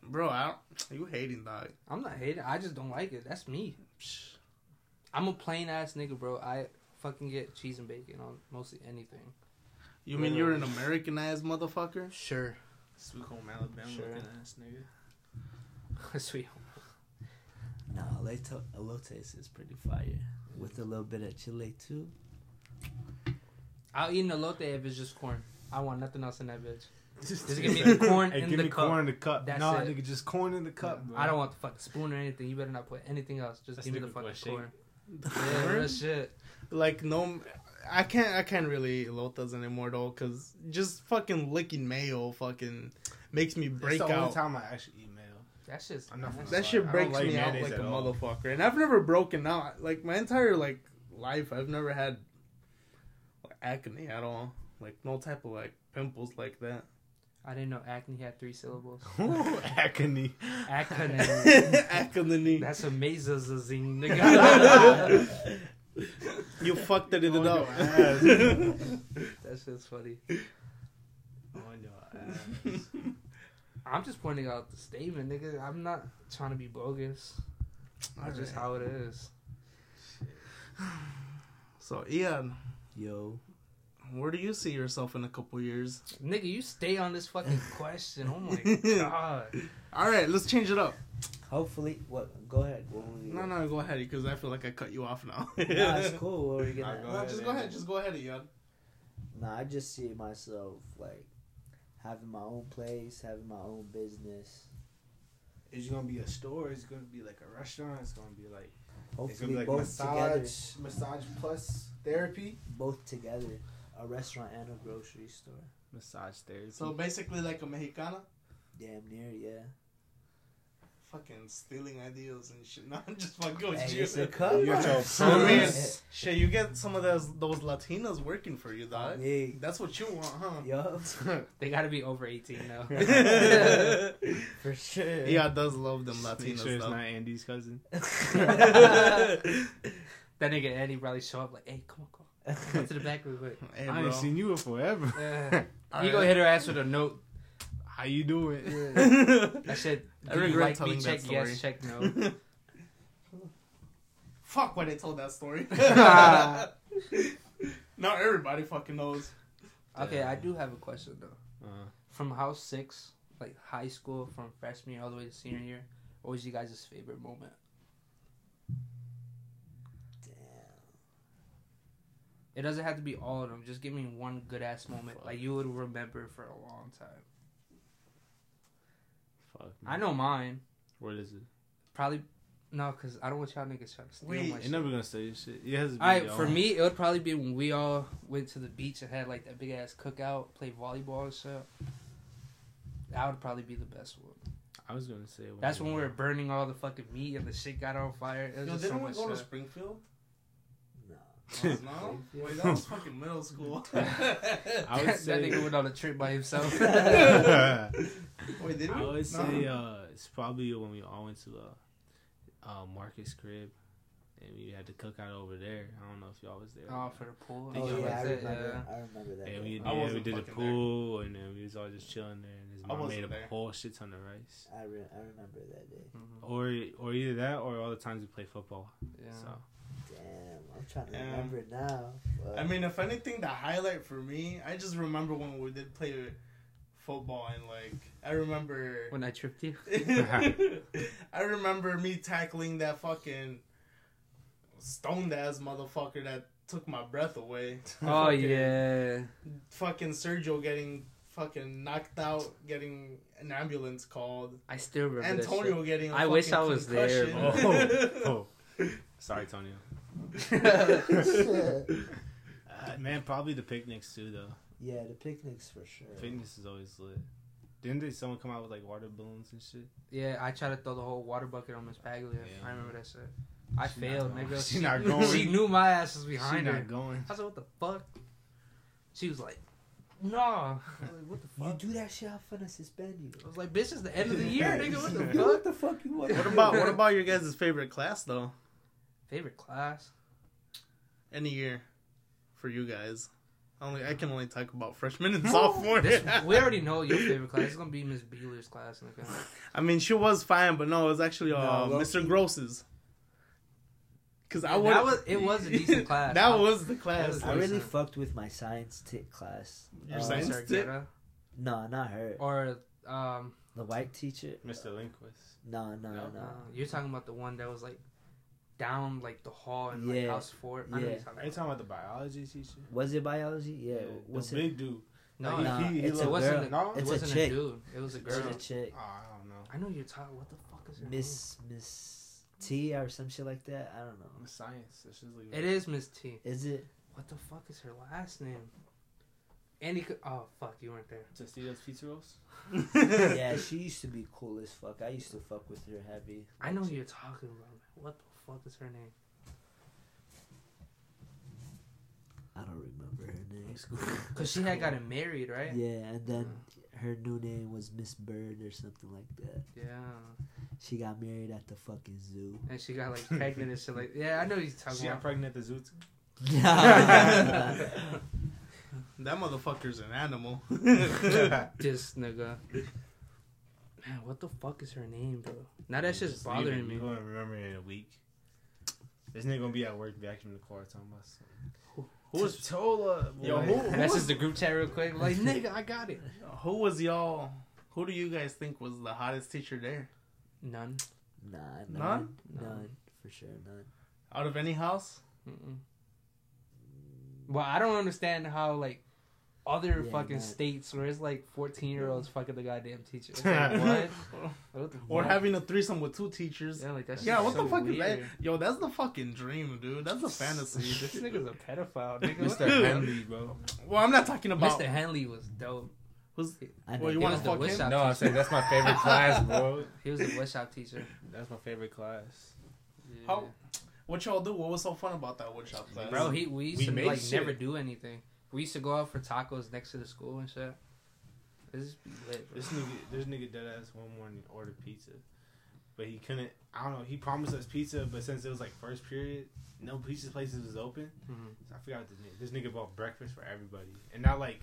Bro, I don't, you hating dog? I'm not hating. I just don't like it. That's me. I'm a plain ass nigga, bro. I fucking get cheese and bacon on mostly anything. You mean you're an American ass motherfucker? Sure. Sweet home Alabama Sure. looking ass nigga. Sweet. Home. No, elote- elotes is pretty fire. With a little bit of chile too. I'll eat an elote if it's just corn. I want nothing else in that bitch. Just, Just give me the corn hey, in give the me cup. corn in the cup. That's no, it. nigga, just corn in the cup, bro. I don't want the fucking spoon or anything. You better not put anything else. Just That's give me the nigga for fucking shake. corn. Yeah, real shit. Like no, I can't. I can't really eat elotes anymore though, cause just fucking licking mayo fucking makes me break out. It's the only out. time I actually eat mayo. That shit's I'm not. That shit breaks like me out like a all. motherfucker, and I've never broken out. Like my entire like life, I've never had like, acne at all. Like no type of like pimples like that. I didn't know acne had three syllables. Acne. Acne. acne. That's amazing, nigga. you fucked it On it up. your ass. That's funny. On your ass. I'm just pointing out the statement, nigga. I'm not trying to be bogus. That's just how it is. So Ian, Yo, where do you see yourself in a couple years? Nigga, you stay on this fucking question. Oh my god. All right, let's change it up. Hopefully, what? Go ahead. What No, no, go ahead because I feel like I cut you off now. Nah, it's cool. What were you gonna? go No, ahead, just go ahead. Just go ahead, Ian. Nah, I just see myself like having my own place, having my own business. Is it gonna be a store? Is it gonna be like a restaurant? It's gonna be like it's gonna Hopefully, be like both massage, together. massage plus therapy, Both together. A restaurant and a grocery store. massage therapy. So basically, like a Mexicana, Damn near, yeah. Fucking stealing ideas and shit. No, I'm just fucking with Hey, you. it's a come You got your on. I shit, you get some of those those Latinas working for you, dog. Big. That's what you want, huh? Yo, They gotta be over 18 now. for sure. yeah, I does love them Make Latinas sure it's though. not Andy's cousin. That nigga Andy probably show up like, hey, come on, come on. Come to the back real quick. Hey, I ain't seen you in forever. Yeah. All he right. gonna hit her ass with a note. How you doing? That shit. I do you regret like telling me? that Check yes, check no. Fuck why they told that story. Not everybody fucking knows. Okay, I do have a question though. Uh, From house six, like high school, from freshman year all the way to senior year, what was you guys' favorite moment? Damn. It doesn't have to be all of them. Just give me one good ass moment, like you would remember for a long time. Fuck. I know mine. What is it? Probably no, cause I don't want y'all niggas trying to steal Wait, my You're shit. never gonna say this shit. It has to be All right, for me, it would probably be when we all went to the beach and had like that big ass cookout, played volleyball and shit. That would probably be the best one. I was gonna say. That's when we were burning all the fucking meat and the shit got on fire. It was Yo, just so didn't we much go to shit. Springfield? No. no? Wait, that was fucking middle school. I would that say. nigga went on a trip by himself. I Wait, did we? would No. say uh, it's probably when we all went to uh, uh, Marcus crib, and we had to cook out over there. I don't know if y'all was there. oh, for the pool. Oh y'all yeah, I That's it, remember. I remember that. And we, I yeah, we did the fucking there. pool, and then we was all just chilling there, and his I mom made a there. whole shit ton of rice. I, re- I remember that day. Mhm. Or, or either that, or all the times we play football. Yeah. So Damn, I'm trying to Yeah. remember now. Fuck. I mean, if anything, the highlight for me, I just remember when we did play football and like I remember. When I tripped you. I remember me tackling that fucking stoned ass motherfucker that took my breath away. Oh Fucking- yeah. Fucking Sergio getting fucking knocked out, getting an ambulance called. I still remember that Antonio getting. A I wish fucking I was there, concussion. Oh. sorry, Tonio. shit. Uh, man, probably the picnics too, though. Yeah, the picnics for sure. Picnics is always lit. Didn't they someone come out with like water balloons and shit? yeah, I tried to throw the whole water bucket on Miss Paglia. Yeah. I remember that shit. I She failed, not nigga. She not going. She knew my ass was She behind her. not going. I was like, what the fuck? She was like, no. I was like, what the fuck? You do that shit, I'm finna suspend you. I was like, bitch, it's the end of the year, nigga. What the what fuck? the fuck you want? What about what about your guys' favorite class though? Favorite class? Any year, for you guys. Only I can only talk about freshman and sophomore. This, we already know your favorite class. It's gonna be Miss Beeler's class. Nigga. I mean, she was fine, but no, it was actually uh, No, Mr. Gross's. Cause I that was it was a decent class. that I- was the class. was I really Decent. fucked with my science tit class. Your Uh, science Miss tip? Argueta. No, not her. or um, The white teacher. Mr. Lindquist. No, no, No. no. you're talking about the one that was like down like the hall in like Yeah. house four. I know Yeah. you're talking Are you about. talking about the biology teacher? Was it biology? Yeah. the What's it? big dude. No, Like, Nah, he- he it's it a wasn't. girl. A, No? it It's a wasn't a, chick. dude. It was a girl. It's girl. a chick. Oh, I don't know. I know you're talking. What the fuck is her Miss Miss T or some shit like that. I don't know. It's science. It's just like? It is Miss T. Is it? What the fuck is her last name? Andy. Co- Oh fuck, you weren't there. Tostitos pizza rolls. yeah, she used to be cool as fuck. I used to fuck with her heavy. I know who you're talking about. What the fuck is her name? I don't remember her name. Cause she had gotten married, right? Yeah, and then mm. her new name was Miss Bird or something like that. Yeah. She got married at the fucking zoo. And she got like pregnant and shit. Like, yeah, I know who you're talking She got pregnant at the zoo too. that motherfucker's an animal. This nigga. Man, what the fuck is her name, bro? Now that's just leave it. bothering me. You're gonna remember in a week. This nigga gonna be at work vacuuming the car talking about something. Who was Tola? Yo, boy. who- who Message was- the group chat real quick. Like, nigga, I got it. who was y'all? Who do you guys think was the hottest teacher there? None. Nah, None? none, none for sure, none. Out of any house? Mm-mm. Well, I don't understand how like other Yeah, fucking man. states where it's like fourteen year olds fucking the goddamn teacher. Like, what? What the Or fuck? having a threesome with two teachers? yeah, like that's Yeah, what the fuck weird. is that? Yo, that's the fucking dream, dude. That's a fantasy. This nigga's a pedophile. Nigga. Mr. the? Henley, bro. well, I'm not talking about. Mr. Henley was dope. Who's, Well, you wanna He was the fuck him? No, I teacher. said that's my favorite class, bro. He was the woodshop teacher. That's my favorite class. How- what y'all do? What was so fun about that woodshop class? Bro, he we used We to like shit. never do anything. We used to go out for tacos next to the school and shit. This is be lit, bro. This nigga, this nigga dead ass one morning ordered pizza, but he couldn't. I don't know. He promised us pizza, but since it was like first period, no pizza places was open. Mhm. So I forgot what this nigga. This nigga bought breakfast for everybody, and not like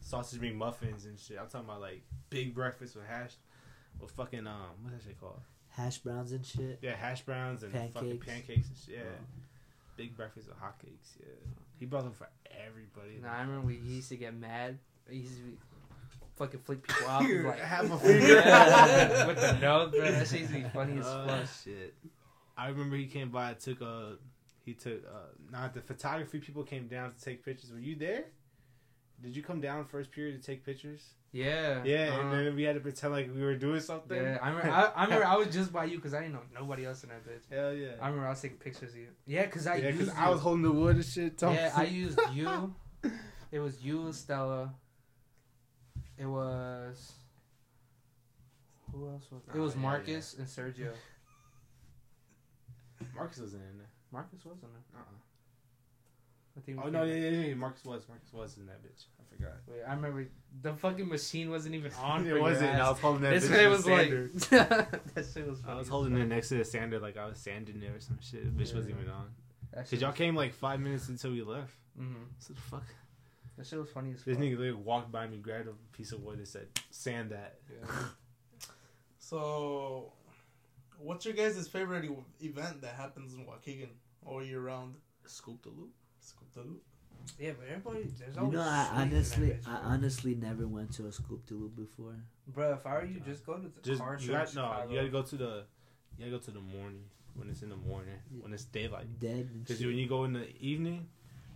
sausage meat muffins and shit. I'm talking about like big breakfast with hash, with fucking um, what's that shit called? hash browns and shit. Yeah, hash browns and fucking Pancakes. pancakes and shit. Yeah, Oh. big breakfast with hotcakes. Yeah, he brought them for everybody. Nah, I remember we he used to get mad. He used to be, fucking flick people off and like have a finger. Yeah, with the nose, bro. That shit used to be funny as Oh, fuck. shit. I remember he came by. Took a. He took. Uh, not the photography people came down to take pictures. Were you there? Did you come down first period to take pictures? Yeah, Yeah, uh, and then we had to pretend like we were doing something. yeah. I remember. I, I remember. I was just by you because I didn't know nobody else in that bitch. Hell yeah. I remember I was taking pictures of you. Yeah, because I yeah, used because you. I was holding the wood and shit. talking- yeah, I used you. It was you, Stella. It was. Who else was? It Oh, was yeah, Marcus and Sergio. Marcus wasn't in there. Marcus wasn't there. Uh-uh. I think. Oh no, yeah, yeah, yeah. Marcus was. Marcus was in that bitch. I forgot. Wait, I remember the fucking machine wasn't even on. it wasn't. I was holding that. This bitch guy with was like, that shit was. Funny. I was holding it next to the sander like I was sanding it or some shit. The bitch wasn't even on. That Cause y'all came like five minutes until we left. Mhm. So the fuck. That shit was funny as fuck. This nigga literally walked by me, grabbed a piece of wood, and said, "Sand that." Yeah. So, what's your guys' favorite event that happens in Waukegan all year round? Scoop the loop. Scoop the loop. Yeah, but everybody, there's always. You know, I sweet in that honestly, I honestly never went to a scoop de loop before. Bro, if I were you, just go to the Just car you show. got in no. You gotta go to the. You gotta go to the morning when it's in the morning when it's daylight. Dead Because when you go in the evening,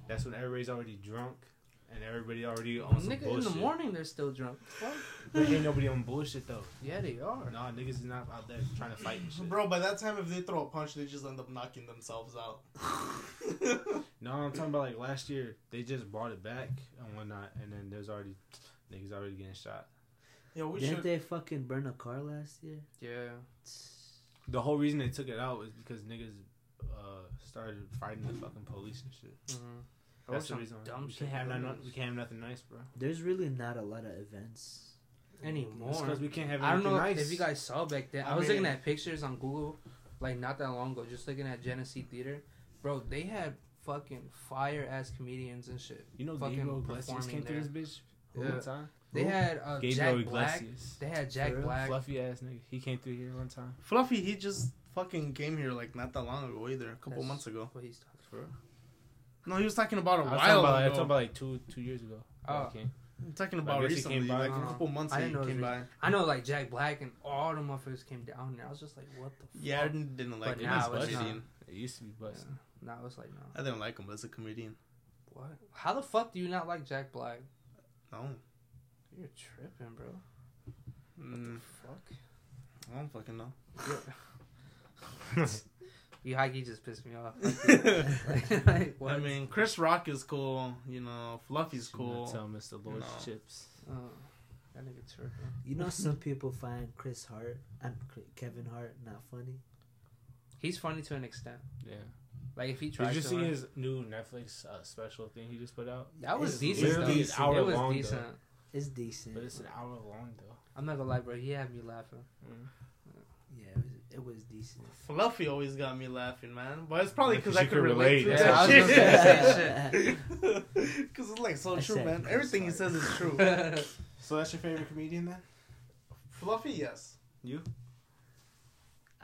that's when everybody's already drunk and everybody already on some Nigga, in the morning they're still drunk. Fuck. But ain't nobody on bullshit though. Yeah, they are. Nah, niggas is not out there trying to fight and shit. Bro, by that time, if they throw a punch, they just end up knocking themselves out. No, I'm talking about like last year. They just brought it back and whatnot, and then there's already niggas already getting shot. yeah, we Didn't should. they fucking burn a car last year? Yeah. The whole reason they took it out was because niggas uh, started fighting the fucking police and shit. Mm-hmm. That's the reason. Dumb we shit. can't have like nothing. We can't have nothing nice, bro. There's really not a lot of events. anymore. because we can't have. I don't know nice. if you guys saw back then. I, I was looking at pictures on Google, like not that long ago, just looking at Genesee Theater. Bro, they had fucking fire ass comedians and shit. You know, fucking Gabriel Iglesias performing came through there. this bitch Yeah. one time. They Who? had uh, Gabriel Jack Black. Iglesias, They had Jack Black. fluffy ass nigga. He came through here one time. Fluffy, he just fucking came here like not that long ago either, a couple That's months ago. What he's talking For No, he was talking about a I was while talking about, I was ago. talking about like two two years ago. Oh. He. I'm talking about guess he recently, came by. like a couple months I didn't know came it by. was I know like Jack Black and all the motherfuckers came down there. I was just like, what the fuck? Yeah, I didn't, didn't like But him now as a it's not. comedian. It used to be Yeah. busting. Now it's like no. I didn't like him as a comedian. What? How the fuck do you not like Jack Black? No, You're tripping, bro. mm, Fuck. I don't fucking know. You hikey just pissed me off. like, like. I mean, Chris Rock is cool. You know, Fluffy's cool. Tell Mr. Lord's No. chips. Oh, that nigga tripping. You know, some people find Chris Hart and Kevin Hart not funny. He's funny to an extent. Yeah. Like if he tries Did you to see learn- his new Netflix uh, special thing he just put out? that was It's decent. literally though. an hour it was long, though. decent. It's decent. But it's an hour long though. I'm not gonna lie, bro. He had me laughing. Mm. Yeah, it was, decent. Fluffy always got me laughing, man. But it's probably because Because I could could relate to relate. Yeah, I that shit. Because it's like so I true, man. Chris Everything he says is true. So that's your favorite comedian then? Fluffy, yes. You?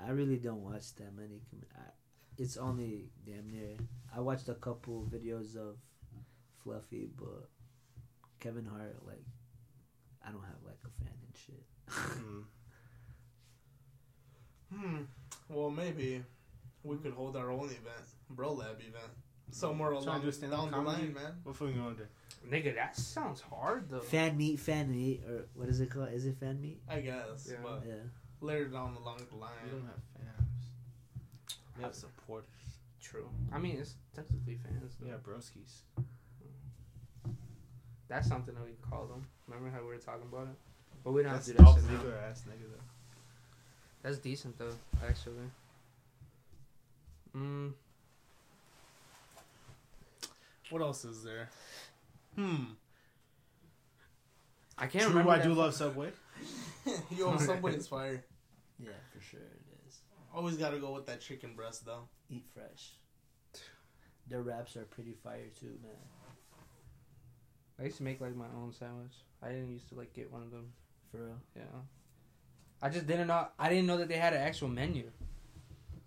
I really don't watch that many. Com- I, it's only damn near. I watched a couple videos of Fluffy, but Kevin Hart, like, I don't have like a fan and shit. Mm. Hmm. Well, maybe we could hold our own event, Bro Lab event, somewhere Trying to along stand-up down the comedy? line, man. What fucking going there? Nigga, that sounds hard though. fan meet, fan meet, or what is it called? Is it fan meet? I guess, Yeah. but Yeah. later down along the line. We don't have fans. We have supporters. True. I mean, it's technically fans. We though. have broskies. That's something that we could call them. Remember how we were talking about it? But we don't That's have to do that shit now. ass nigga though. That's decent though, actually. Mm, What else is there? Hmm. I can't True, remember. I do fu- love Subway. Yo, Subway's fire. Yeah, for sure it is. Always gotta go with that chicken breast though. Eat fresh. Their wraps are pretty fire too, man. I used to make like my own sandwich. I didn't used to like get one of them. For real. Yeah. I just didn't know. I didn't know that they had an actual menu.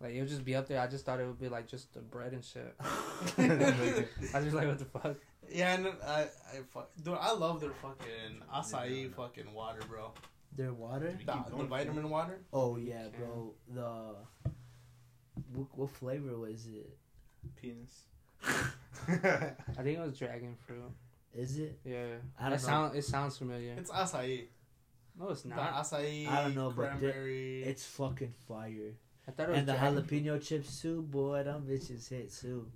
Like it would just be up there. I just thought it would be like just the bread and shit. I was just like, what the fuck? Yeah, and I, I fuck, dude, I love their fucking acai fucking water, bro. Their water? The, the going. vitamin water. Oh yeah, bro. The what, what flavor was it? Penis. I think it was dragon fruit. Is it? Yeah. I don't it know. sound it sounds familiar. It's acai. No, it's The not. acai. I don't know, but the- It's fucking fire. I thought it was And the dragon fruit. jalapeno chips too, boy. Them bitches hit too.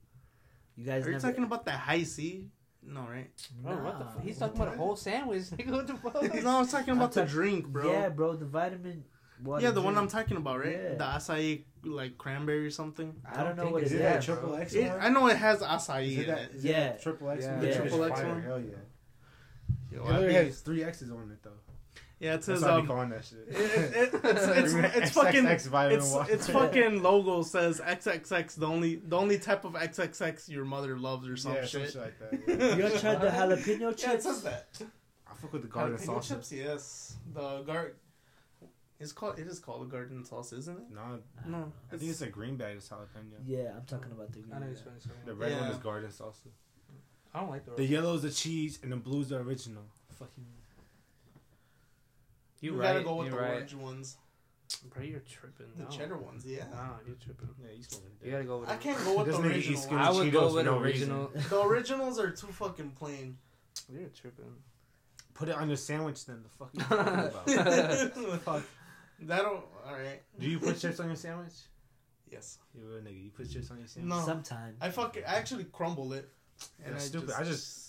You guys Are you talking about the high C? No, right? Bro, what the fuck? He's talking about a whole sandwich. Nigga, what the fuck? no, I was talking I'm about the talk- drink, bro. Yeah, bro. The vitamin. Water yeah, the one I'm talking about, right? Yeah. The acai like cranberry or something. I don't know think what it's it Is it is, that that, triple bro. X It, one? I know it has acai Is it that, it. is Yeah. it triple X Yeah. one? The That triple X fire. one? Hell yeah. Yo, It I literally has three X's on it though. Yeah, it That's says why we um, calling that shit. it, it, it, it's it's, it's fucking it's its fucking logo says XXX. The only the only type of XXX your mother loves or some yeah, shit. some shit like that. Yeah. You ever tried the jalapeno Yeah, it says that. I fuck with the garden Jalapeno sauce. chips, yes. The guard. It's called. It is called a garden sauce, isn't it? No, I No, don't. I think it's a green bag. It's jalapeno. Yeah, I'm talking about the green. I know one. he's trying to say. The red one is garden sauce. I don't like the. The yellow is the cheese, and the blue is the original. Fucking. You You right. gotta go with you're the right. orange ones, Bro, you're tripping. the no. cheddar ones. Yeah. Nah, you're tripping. Yeah, you smoking. You gotta go with. I it. can't go with the nigga original. I ones. would Cheetos go with no original. The originals are too fucking plain. You're tripping. Put it on your sandwich then. The fuck you talking about? Fuck. That don't. All right. Do you put chips on your sandwich? Yes. You a real nigga. You put chips on your sandwich? No. Sometimes. I fuck. I actually crumble it. And That's I stupid. Just, I just-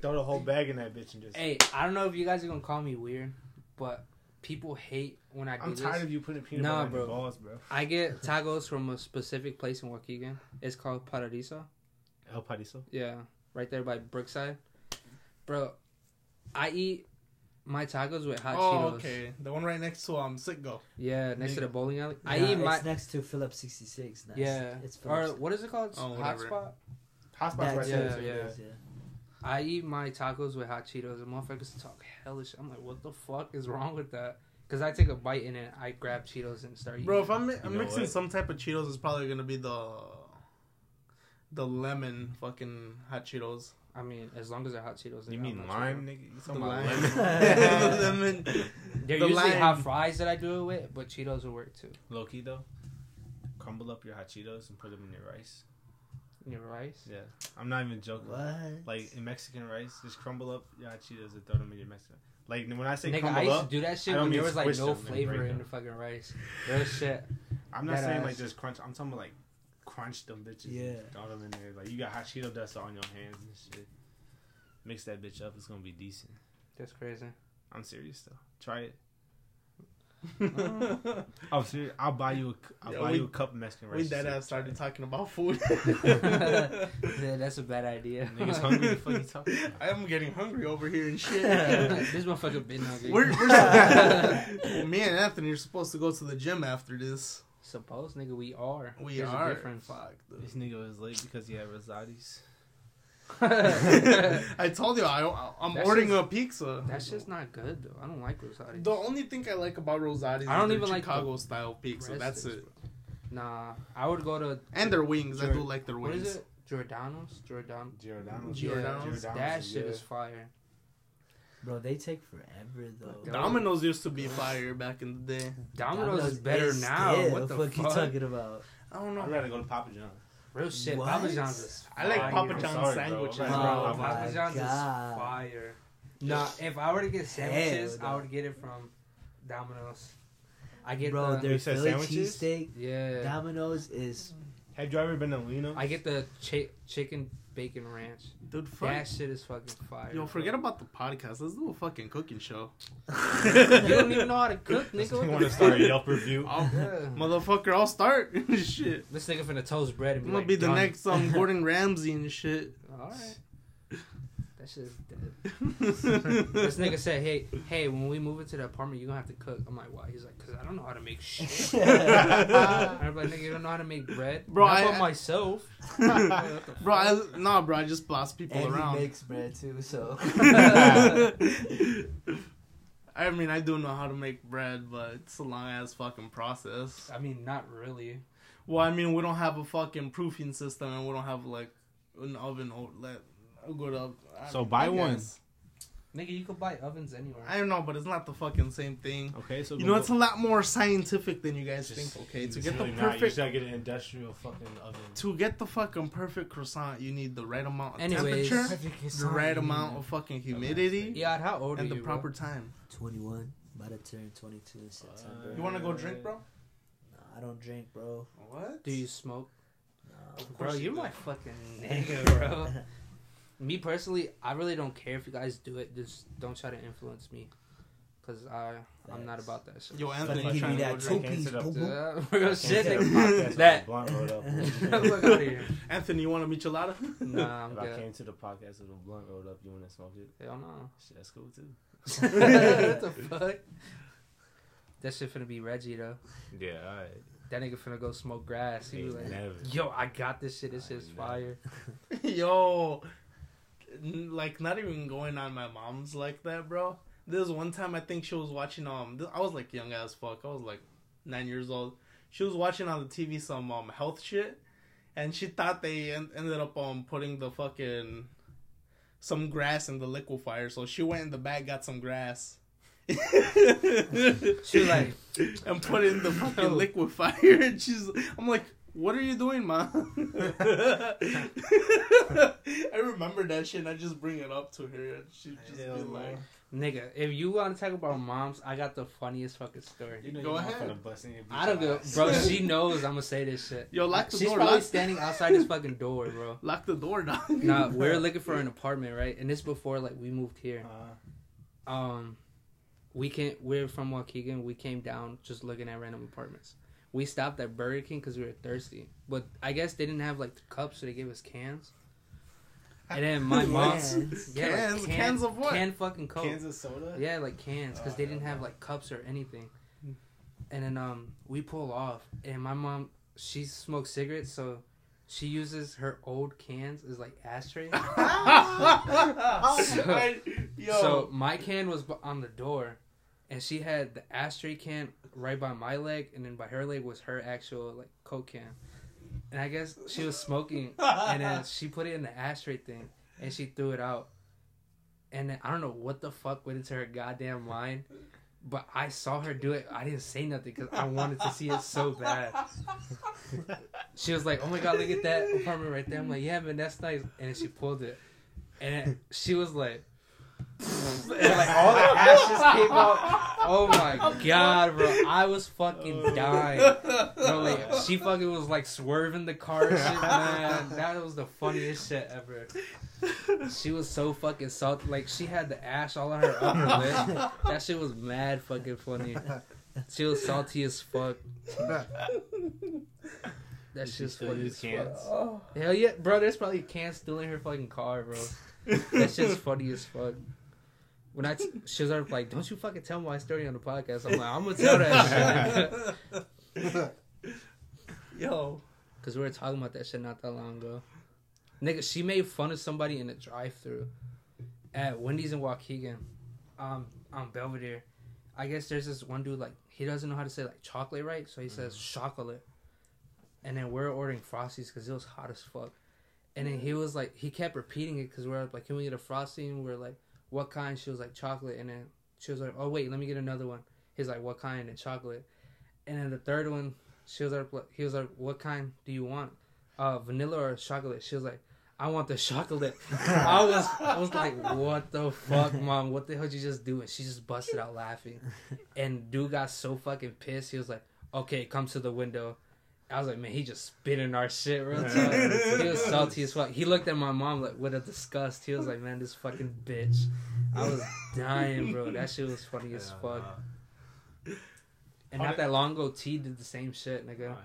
Throw the whole bag in that bitch and just. Hey, I don't know if you guys are gonna call me weird, but people hate when I do I'm this. tired of you putting peanut Nah, butter on your balls, bro. I get tacos from a specific place in Waukegan. It's called Paradiso. El Pariso. Yeah, right there by Brookside. Bro, I eat my tacos with hot Oh, Cheetos. okay. The one right next to um Citgo. Yeah, next to the bowling alley. I Nah, eat my next to Phillips 66. That's, yeah. It's or what is it called? Oh, whatever. Hotspot. Hotspot's right yeah, there. yeah. too, yeah. I eat my tacos with hot Cheetos, and motherfuckers talk hellish. I'm like, what the fuck is wrong with that? Because I take a bite in it, I grab Cheetos and start eating. Bro, if I'm, I'm mixing what? some type of Cheetos, it's probably gonna be the the lemon fucking hot Cheetos. I mean, as long as they're hot Cheetos. You mean lime, nigga? You The talking about lime. lemon? the lemon. They're The usually lime. hot fries that I do it with, but Cheetos will work too. Low key though. Crumble up your hot Cheetos and put them in your rice. Your rice. Yeah, I'm not even joking. What? Like in Mexican rice, just crumble up your hot Cheetos and throw them in your Mexican. Like when I say Nigga, I crumble used up, to do that shit I when there was like no flavor in the fucking rice. Real shit. I'm not That saying ass. like just crunch. I'm talking about like crunch them bitches. Yeah. and throw them in there. Like you got hot Cheeto dust on your hands and shit. Mix that bitch up. It's gonna be decent. That's crazy. I'm serious though. Try it. Oh, I'm serious. I'll buy you. A, I'll Yeah, buy we- you a cup of Mexican rice. we Just dead ass started talking about food. Yeah, that's a bad idea. Niggas hungry. The fuck you talking about? I am getting hungry over here and shit. this motherfucker been hungry. we're, we're well, me and Anthony are supposed to go to the gym after this. Suppose, nigga, we are. We There's are. A difference. Fuck. dude. This nigga was late because he had Rosati's. That I told you I, I'm That ordering shit's- a pizza. That shit's not good though. I don't like Rosati. The only thing I like about Rosati's I don't is their even like Chicago style pizza. That's it. bro. Nah, I would go to And their wings. I do like their wings. is it? Giordano's. Giordano. Giordano's. Yeah, Giordano's? that shit is fire. Bro, they take forever though. Dom- Domino's used to be fire back in the day. Domino's, is better now. still- what the fuck fuck? you talking about? I don't know. I'd rather go to Papa John's. Real shit. What? Papa John's is I like fire. Papa John's sorry, bro. sandwiches, bro. Oh I'm Papa John's God. is fire. Nah, if I were to get sandwiches, Hell I would get it from Domino's. I get Bro, the their Philly sandwiches? cheesesteak, yeah. Domino's is Have you ever been to Lino? I get the chi- chicken bacon ranch. Dude, fuck. That shit is fucking fire. Yo, forget about the podcast. Let's do a fucking cooking show. you don't even know how to cook, nigga. You want to start a? Yelp review? I'll, Yeah. motherfucker, I'll start. shit. This nigga finna toast bread and I'm be gonna like, be the "Done." next um Gordon Ramsay and shit. All right. That shit is dead. This nigga said, "Hey, hey, when we move into the apartment, you gonna have to cook." I'm like, "Why?" He's like, "Cause I don't know how to make shit." I'm like, "Nigga, you don't know how to make bread, Bro, Not I- for myself." bro, I, nah, bro, I just boss people and he around. makes bread too. So I mean, I do know how to make bread, but it's a long ass fucking process. I mean, not really. Well, I mean, we don't have a fucking proofing system, and we don't have like an oven or let a good oven. I- So buy I one. guess. Nigga, you could buy ovens anywhere. I don't know, but it's not the fucking same thing. Okay, so You know, it's a lot more scientific than you guys think. Okay, to It's get the really not. You perfect just gotta get an industrial fucking oven. to get the fucking perfect croissant, you need the right amount of Anyways. temperature, the right amount of fucking humidity, yeah, how old are and the you? proper bro? time. 21, about to turn 22 in September. You want to go drink, bro? Nah, I don't drink, bro. What? Do you smoke, Nah. bro? you You're do. my fucking nigga, bro. Me personally, I really don't care if you guys do it. Just don't try to influence me, cause I I'm not about that shit. Yo, Anthony, Fuck you give trying me to go that drink? two piece. Can't boom, boom. Real shit. Can't nigga. say the podcast with That- blunt rolled up. Fuck outta here. Anthony, you want a michelada? Nah, I'm If I good. came to the podcast with a blunt rolled up, you wanna smoke it? Hell no. Shit, that's cool too. what the fuck? That shit finna be Reggie though. Yeah, alright. That nigga finna go smoke grass. He Ain't was like, never. "Yo, I got this shit. This I shit's know. fire." Yo, n- like not even going on my mom's like that, bro. Was one time I think she was watching um I was like young as fuck. I was like nine years old. She was watching on the TV some um health shit, and she thought they en- ended up um putting the fucking some grass in the liquefier. So she went in the back, got some grass. She like, and put in the fucking liquefier, and she's. I'm like, what are you doing, mom? I remember that shit, and I just bring it up to her, and she just Hell be no. like, "Nigga, if you want to talk about moms, I got the funniest fucking story." You know Go ahead. bust in I don't bitch give, ass. bro. She knows I'm gonna say this shit. "Yo, lock the She's door, probably lock, standing outside this fucking door, bro. lock the door, dog." Nah, we're looking for an apartment, right? And this before like we moved here. Uh, um we came we're from Waukegan. We came down just looking at random apartments. We stopped at Burger King because we were thirsty, but I guess they didn't have like the cups, so they gave us cans. And then my mom, Cans? yeah, like, can- Cans of what? Can fucking coke. Kansas soda? Yeah, like cans because Oh, they didn't hell have like cups or anything. And then um we pull off, and my mom she smokes cigarettes, so she uses her old cans as like ashtrays. I- Yo, So my can was on the door, and she had the ashtray can right by my leg, and then by her leg was her actual like coke can. And I guess she was smoking, and then she put it in the ashtray thing, and she threw it out. And then I don't know what the fuck went into her goddamn mind, but I saw her do it. I didn't say nothing because I wanted to see it so bad. She was like, "Oh my god, look at that apartment right there." I'm like, "Yeah, man, that's nice." And then she pulled it, and she was like, like all the ashes came out. Oh my god, bro! I was fucking dying. Bro, like she fucking was like swerving the car and shit, man. That was the funniest shit ever. She was so fucking salty. Like she had the ash all on her upper lip. That shit was mad fucking funny. She was salty as fuck. That shit's funny as fuck. Hell yeah, bro. There's probably cans can still in her fucking car, bro. That shit's funny as fuck. When I t- she like, "Don't you fucking tell my story on the podcast." I'm like, "I'm gonna tell that shit," Yo, because we were talking about that shit not that long ago. Nigga, she made fun of somebody in the drive-through at Wendy's in Waukegan, um, on Belvidere. I guess there's this one dude like he doesn't know how to say like chocolate right, so he says chocolate. And then we're ordering frosties because it was hot as fuck. And then he was like, he kept repeating it because we're like, can we get a frosty? And we're like, what kind? She was like, chocolate. And then she was like, oh wait, let me get another one. He's like, what kind? And chocolate. And then the third one, she was like, he was like, what kind do you want? Uh, vanilla or chocolate? She was like, I want the chocolate. I was, I was like, what the fuck, mom? What the hell did you just do? And she just busted out laughing. And dude got so fucking pissed. He was like, okay, come to the window. I was like, man, he just spitting our shit real time. he was salty as fuck. He looked at my mom like with a disgust. He was like, man, this fucking bitch. I was dying, bro. That shit was funny as fuck. And not that long ago, T did the same shit, Oh, nigga.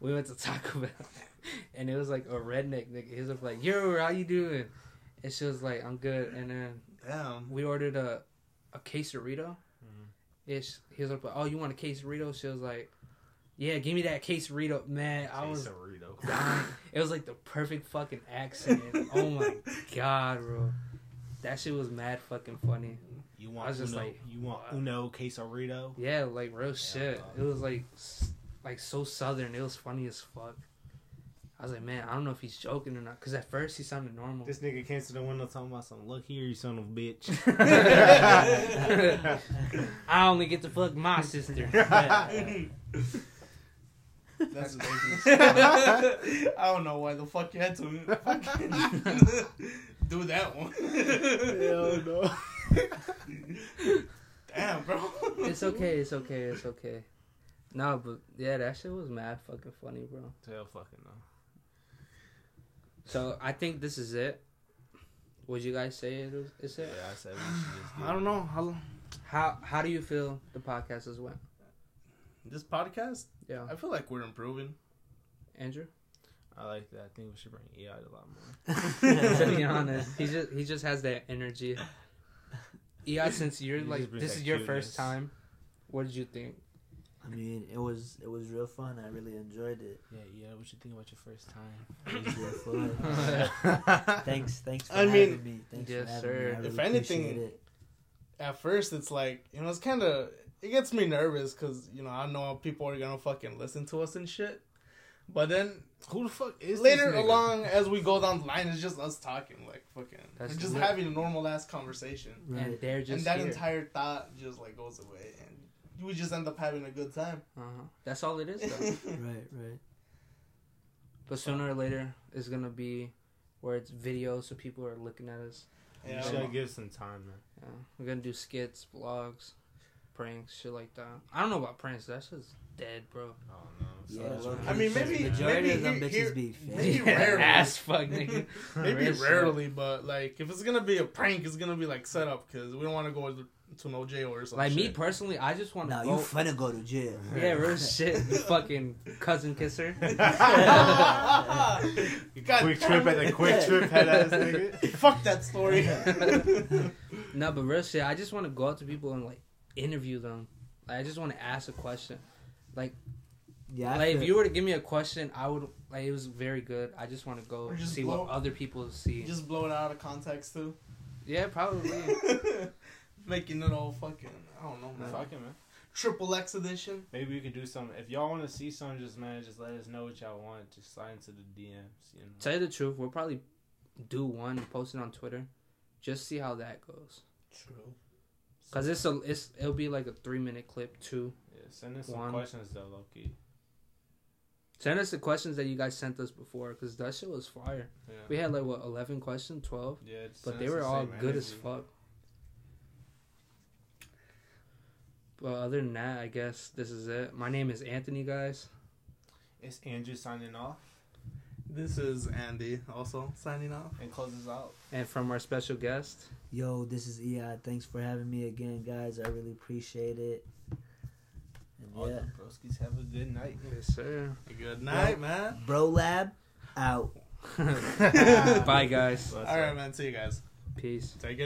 We went to Taco Bell, and it was like a redneck nigga. He was like, "Yo, how you doing?" And she was like, "I'm good." And then Damn. we ordered a a quesarito. Mhm. Ish. He was like, "Oh, you want a quesarito?" She was like, "Yeah, give me that quesarito." Man, I was Quesarito. dying. It was like the perfect fucking accent. oh my god, bro. That shit was mad fucking funny. You want I was just uno, like, you want uno quesarito? Yeah, like real shit. It was like like so southern. It was funny as fuck. I was like, man, I don't know if he's joking or not. Cause at first he sounded normal. This nigga came to the window talking about something. Look here, you son of a bitch. I only get to fuck my sister. That's ridiculous. I don't know why the fuck you had to fucking do that one. Hell no. Damn, bro. it's okay. It's okay. It's okay. No, but yeah, that shit was mad fucking funny, bro. Hell fucking no. So I think this is it. Would you guys say it is? Is Yeah, it? I said we just do I don't know how How How do you feel the podcast has went? this podcast. Yeah, I feel like we're improving. Andrew. I like that. I think we should bring EI a lot more. to be honest, he just he just has that energy. Yeah, since you're He like this is your cuteness. first time, what did you think? I mean, it was it was real fun. I really enjoyed it. Yeah, yeah. What you think about your first time? It was real fun. thanks, thanks for I mean- me. Thanks Yes, for having sir. me. I If anything, it. At first, it's like you know, it's kind of it gets me nervous because you know I know people are gonna fucking listen to us and shit. But then Who the fuck is later this along, as we go down the line, it's just us talking, like fucking, That's just lit. having a normal ass conversation, right. And they're just and that here. entire thought just like goes away, and we just end up having a good time. uh-huh. That's all it is, though. right, right. but sooner or later, it's gonna be where it's video, so people are looking at us. You Yeah, should I'm- give some time, man. Yeah, we're gonna do skits, vlogs, pranks, shit like that. I don't know about pranks. That's just dead, bro. Oh no. So Yeah, that's low right. key, I mean, maybe- majority maybe of them here- bitches here- be maybe rarely. ass fuck nigga. Maybe rarely, but like if it's gonna be a prank, it's gonna be like set up because we don't want to go to no jail or something. Like me personally, I just want to Now go. you finna go to jail. yeah, real shit. You fucking cousin kisser. quick trip at the quick trip head ass nigga. Fuck that story. No, but real shit. I just want to go out to people and like interview them. Like, I just want to ask a question. Like yeah, like if you were to give me a question, I would like it was very good. I just want to go just see blow- what other people see. Just blow it out of context too. yeah, probably. Making it all fucking. I don't know, man. Fuck it, man. Triple X edition. Maybe we could do something. If y'all want to see something, just man, just let us know what y'all want. Just slide into the DMs. You know. Tell you the truth, we'll probably do one, post it on Twitter, just see how that goes. True. Cause it's a it's it'll be like a three minute clip too. Yeah, send us some questions though, Loki. Send us the questions that you guys sent us before, cause that shit was fire. Yeah. We had like what eleven questions, twelve, yeah, just but they were the all same good as fuck. But other than that, I guess this is it. My name is Anthony, guys. It's Andrew signing off This is Andy also signing off. and closes out. And from our special guest, Yo, this is Ei. Thanks for having me again, guys. I really appreciate it. And All yeah, the broskies have a good night. yes sir. Good night, man. Bro Lab out. Bye guys. What's All right, up? man. See you guys. Peace. Take it.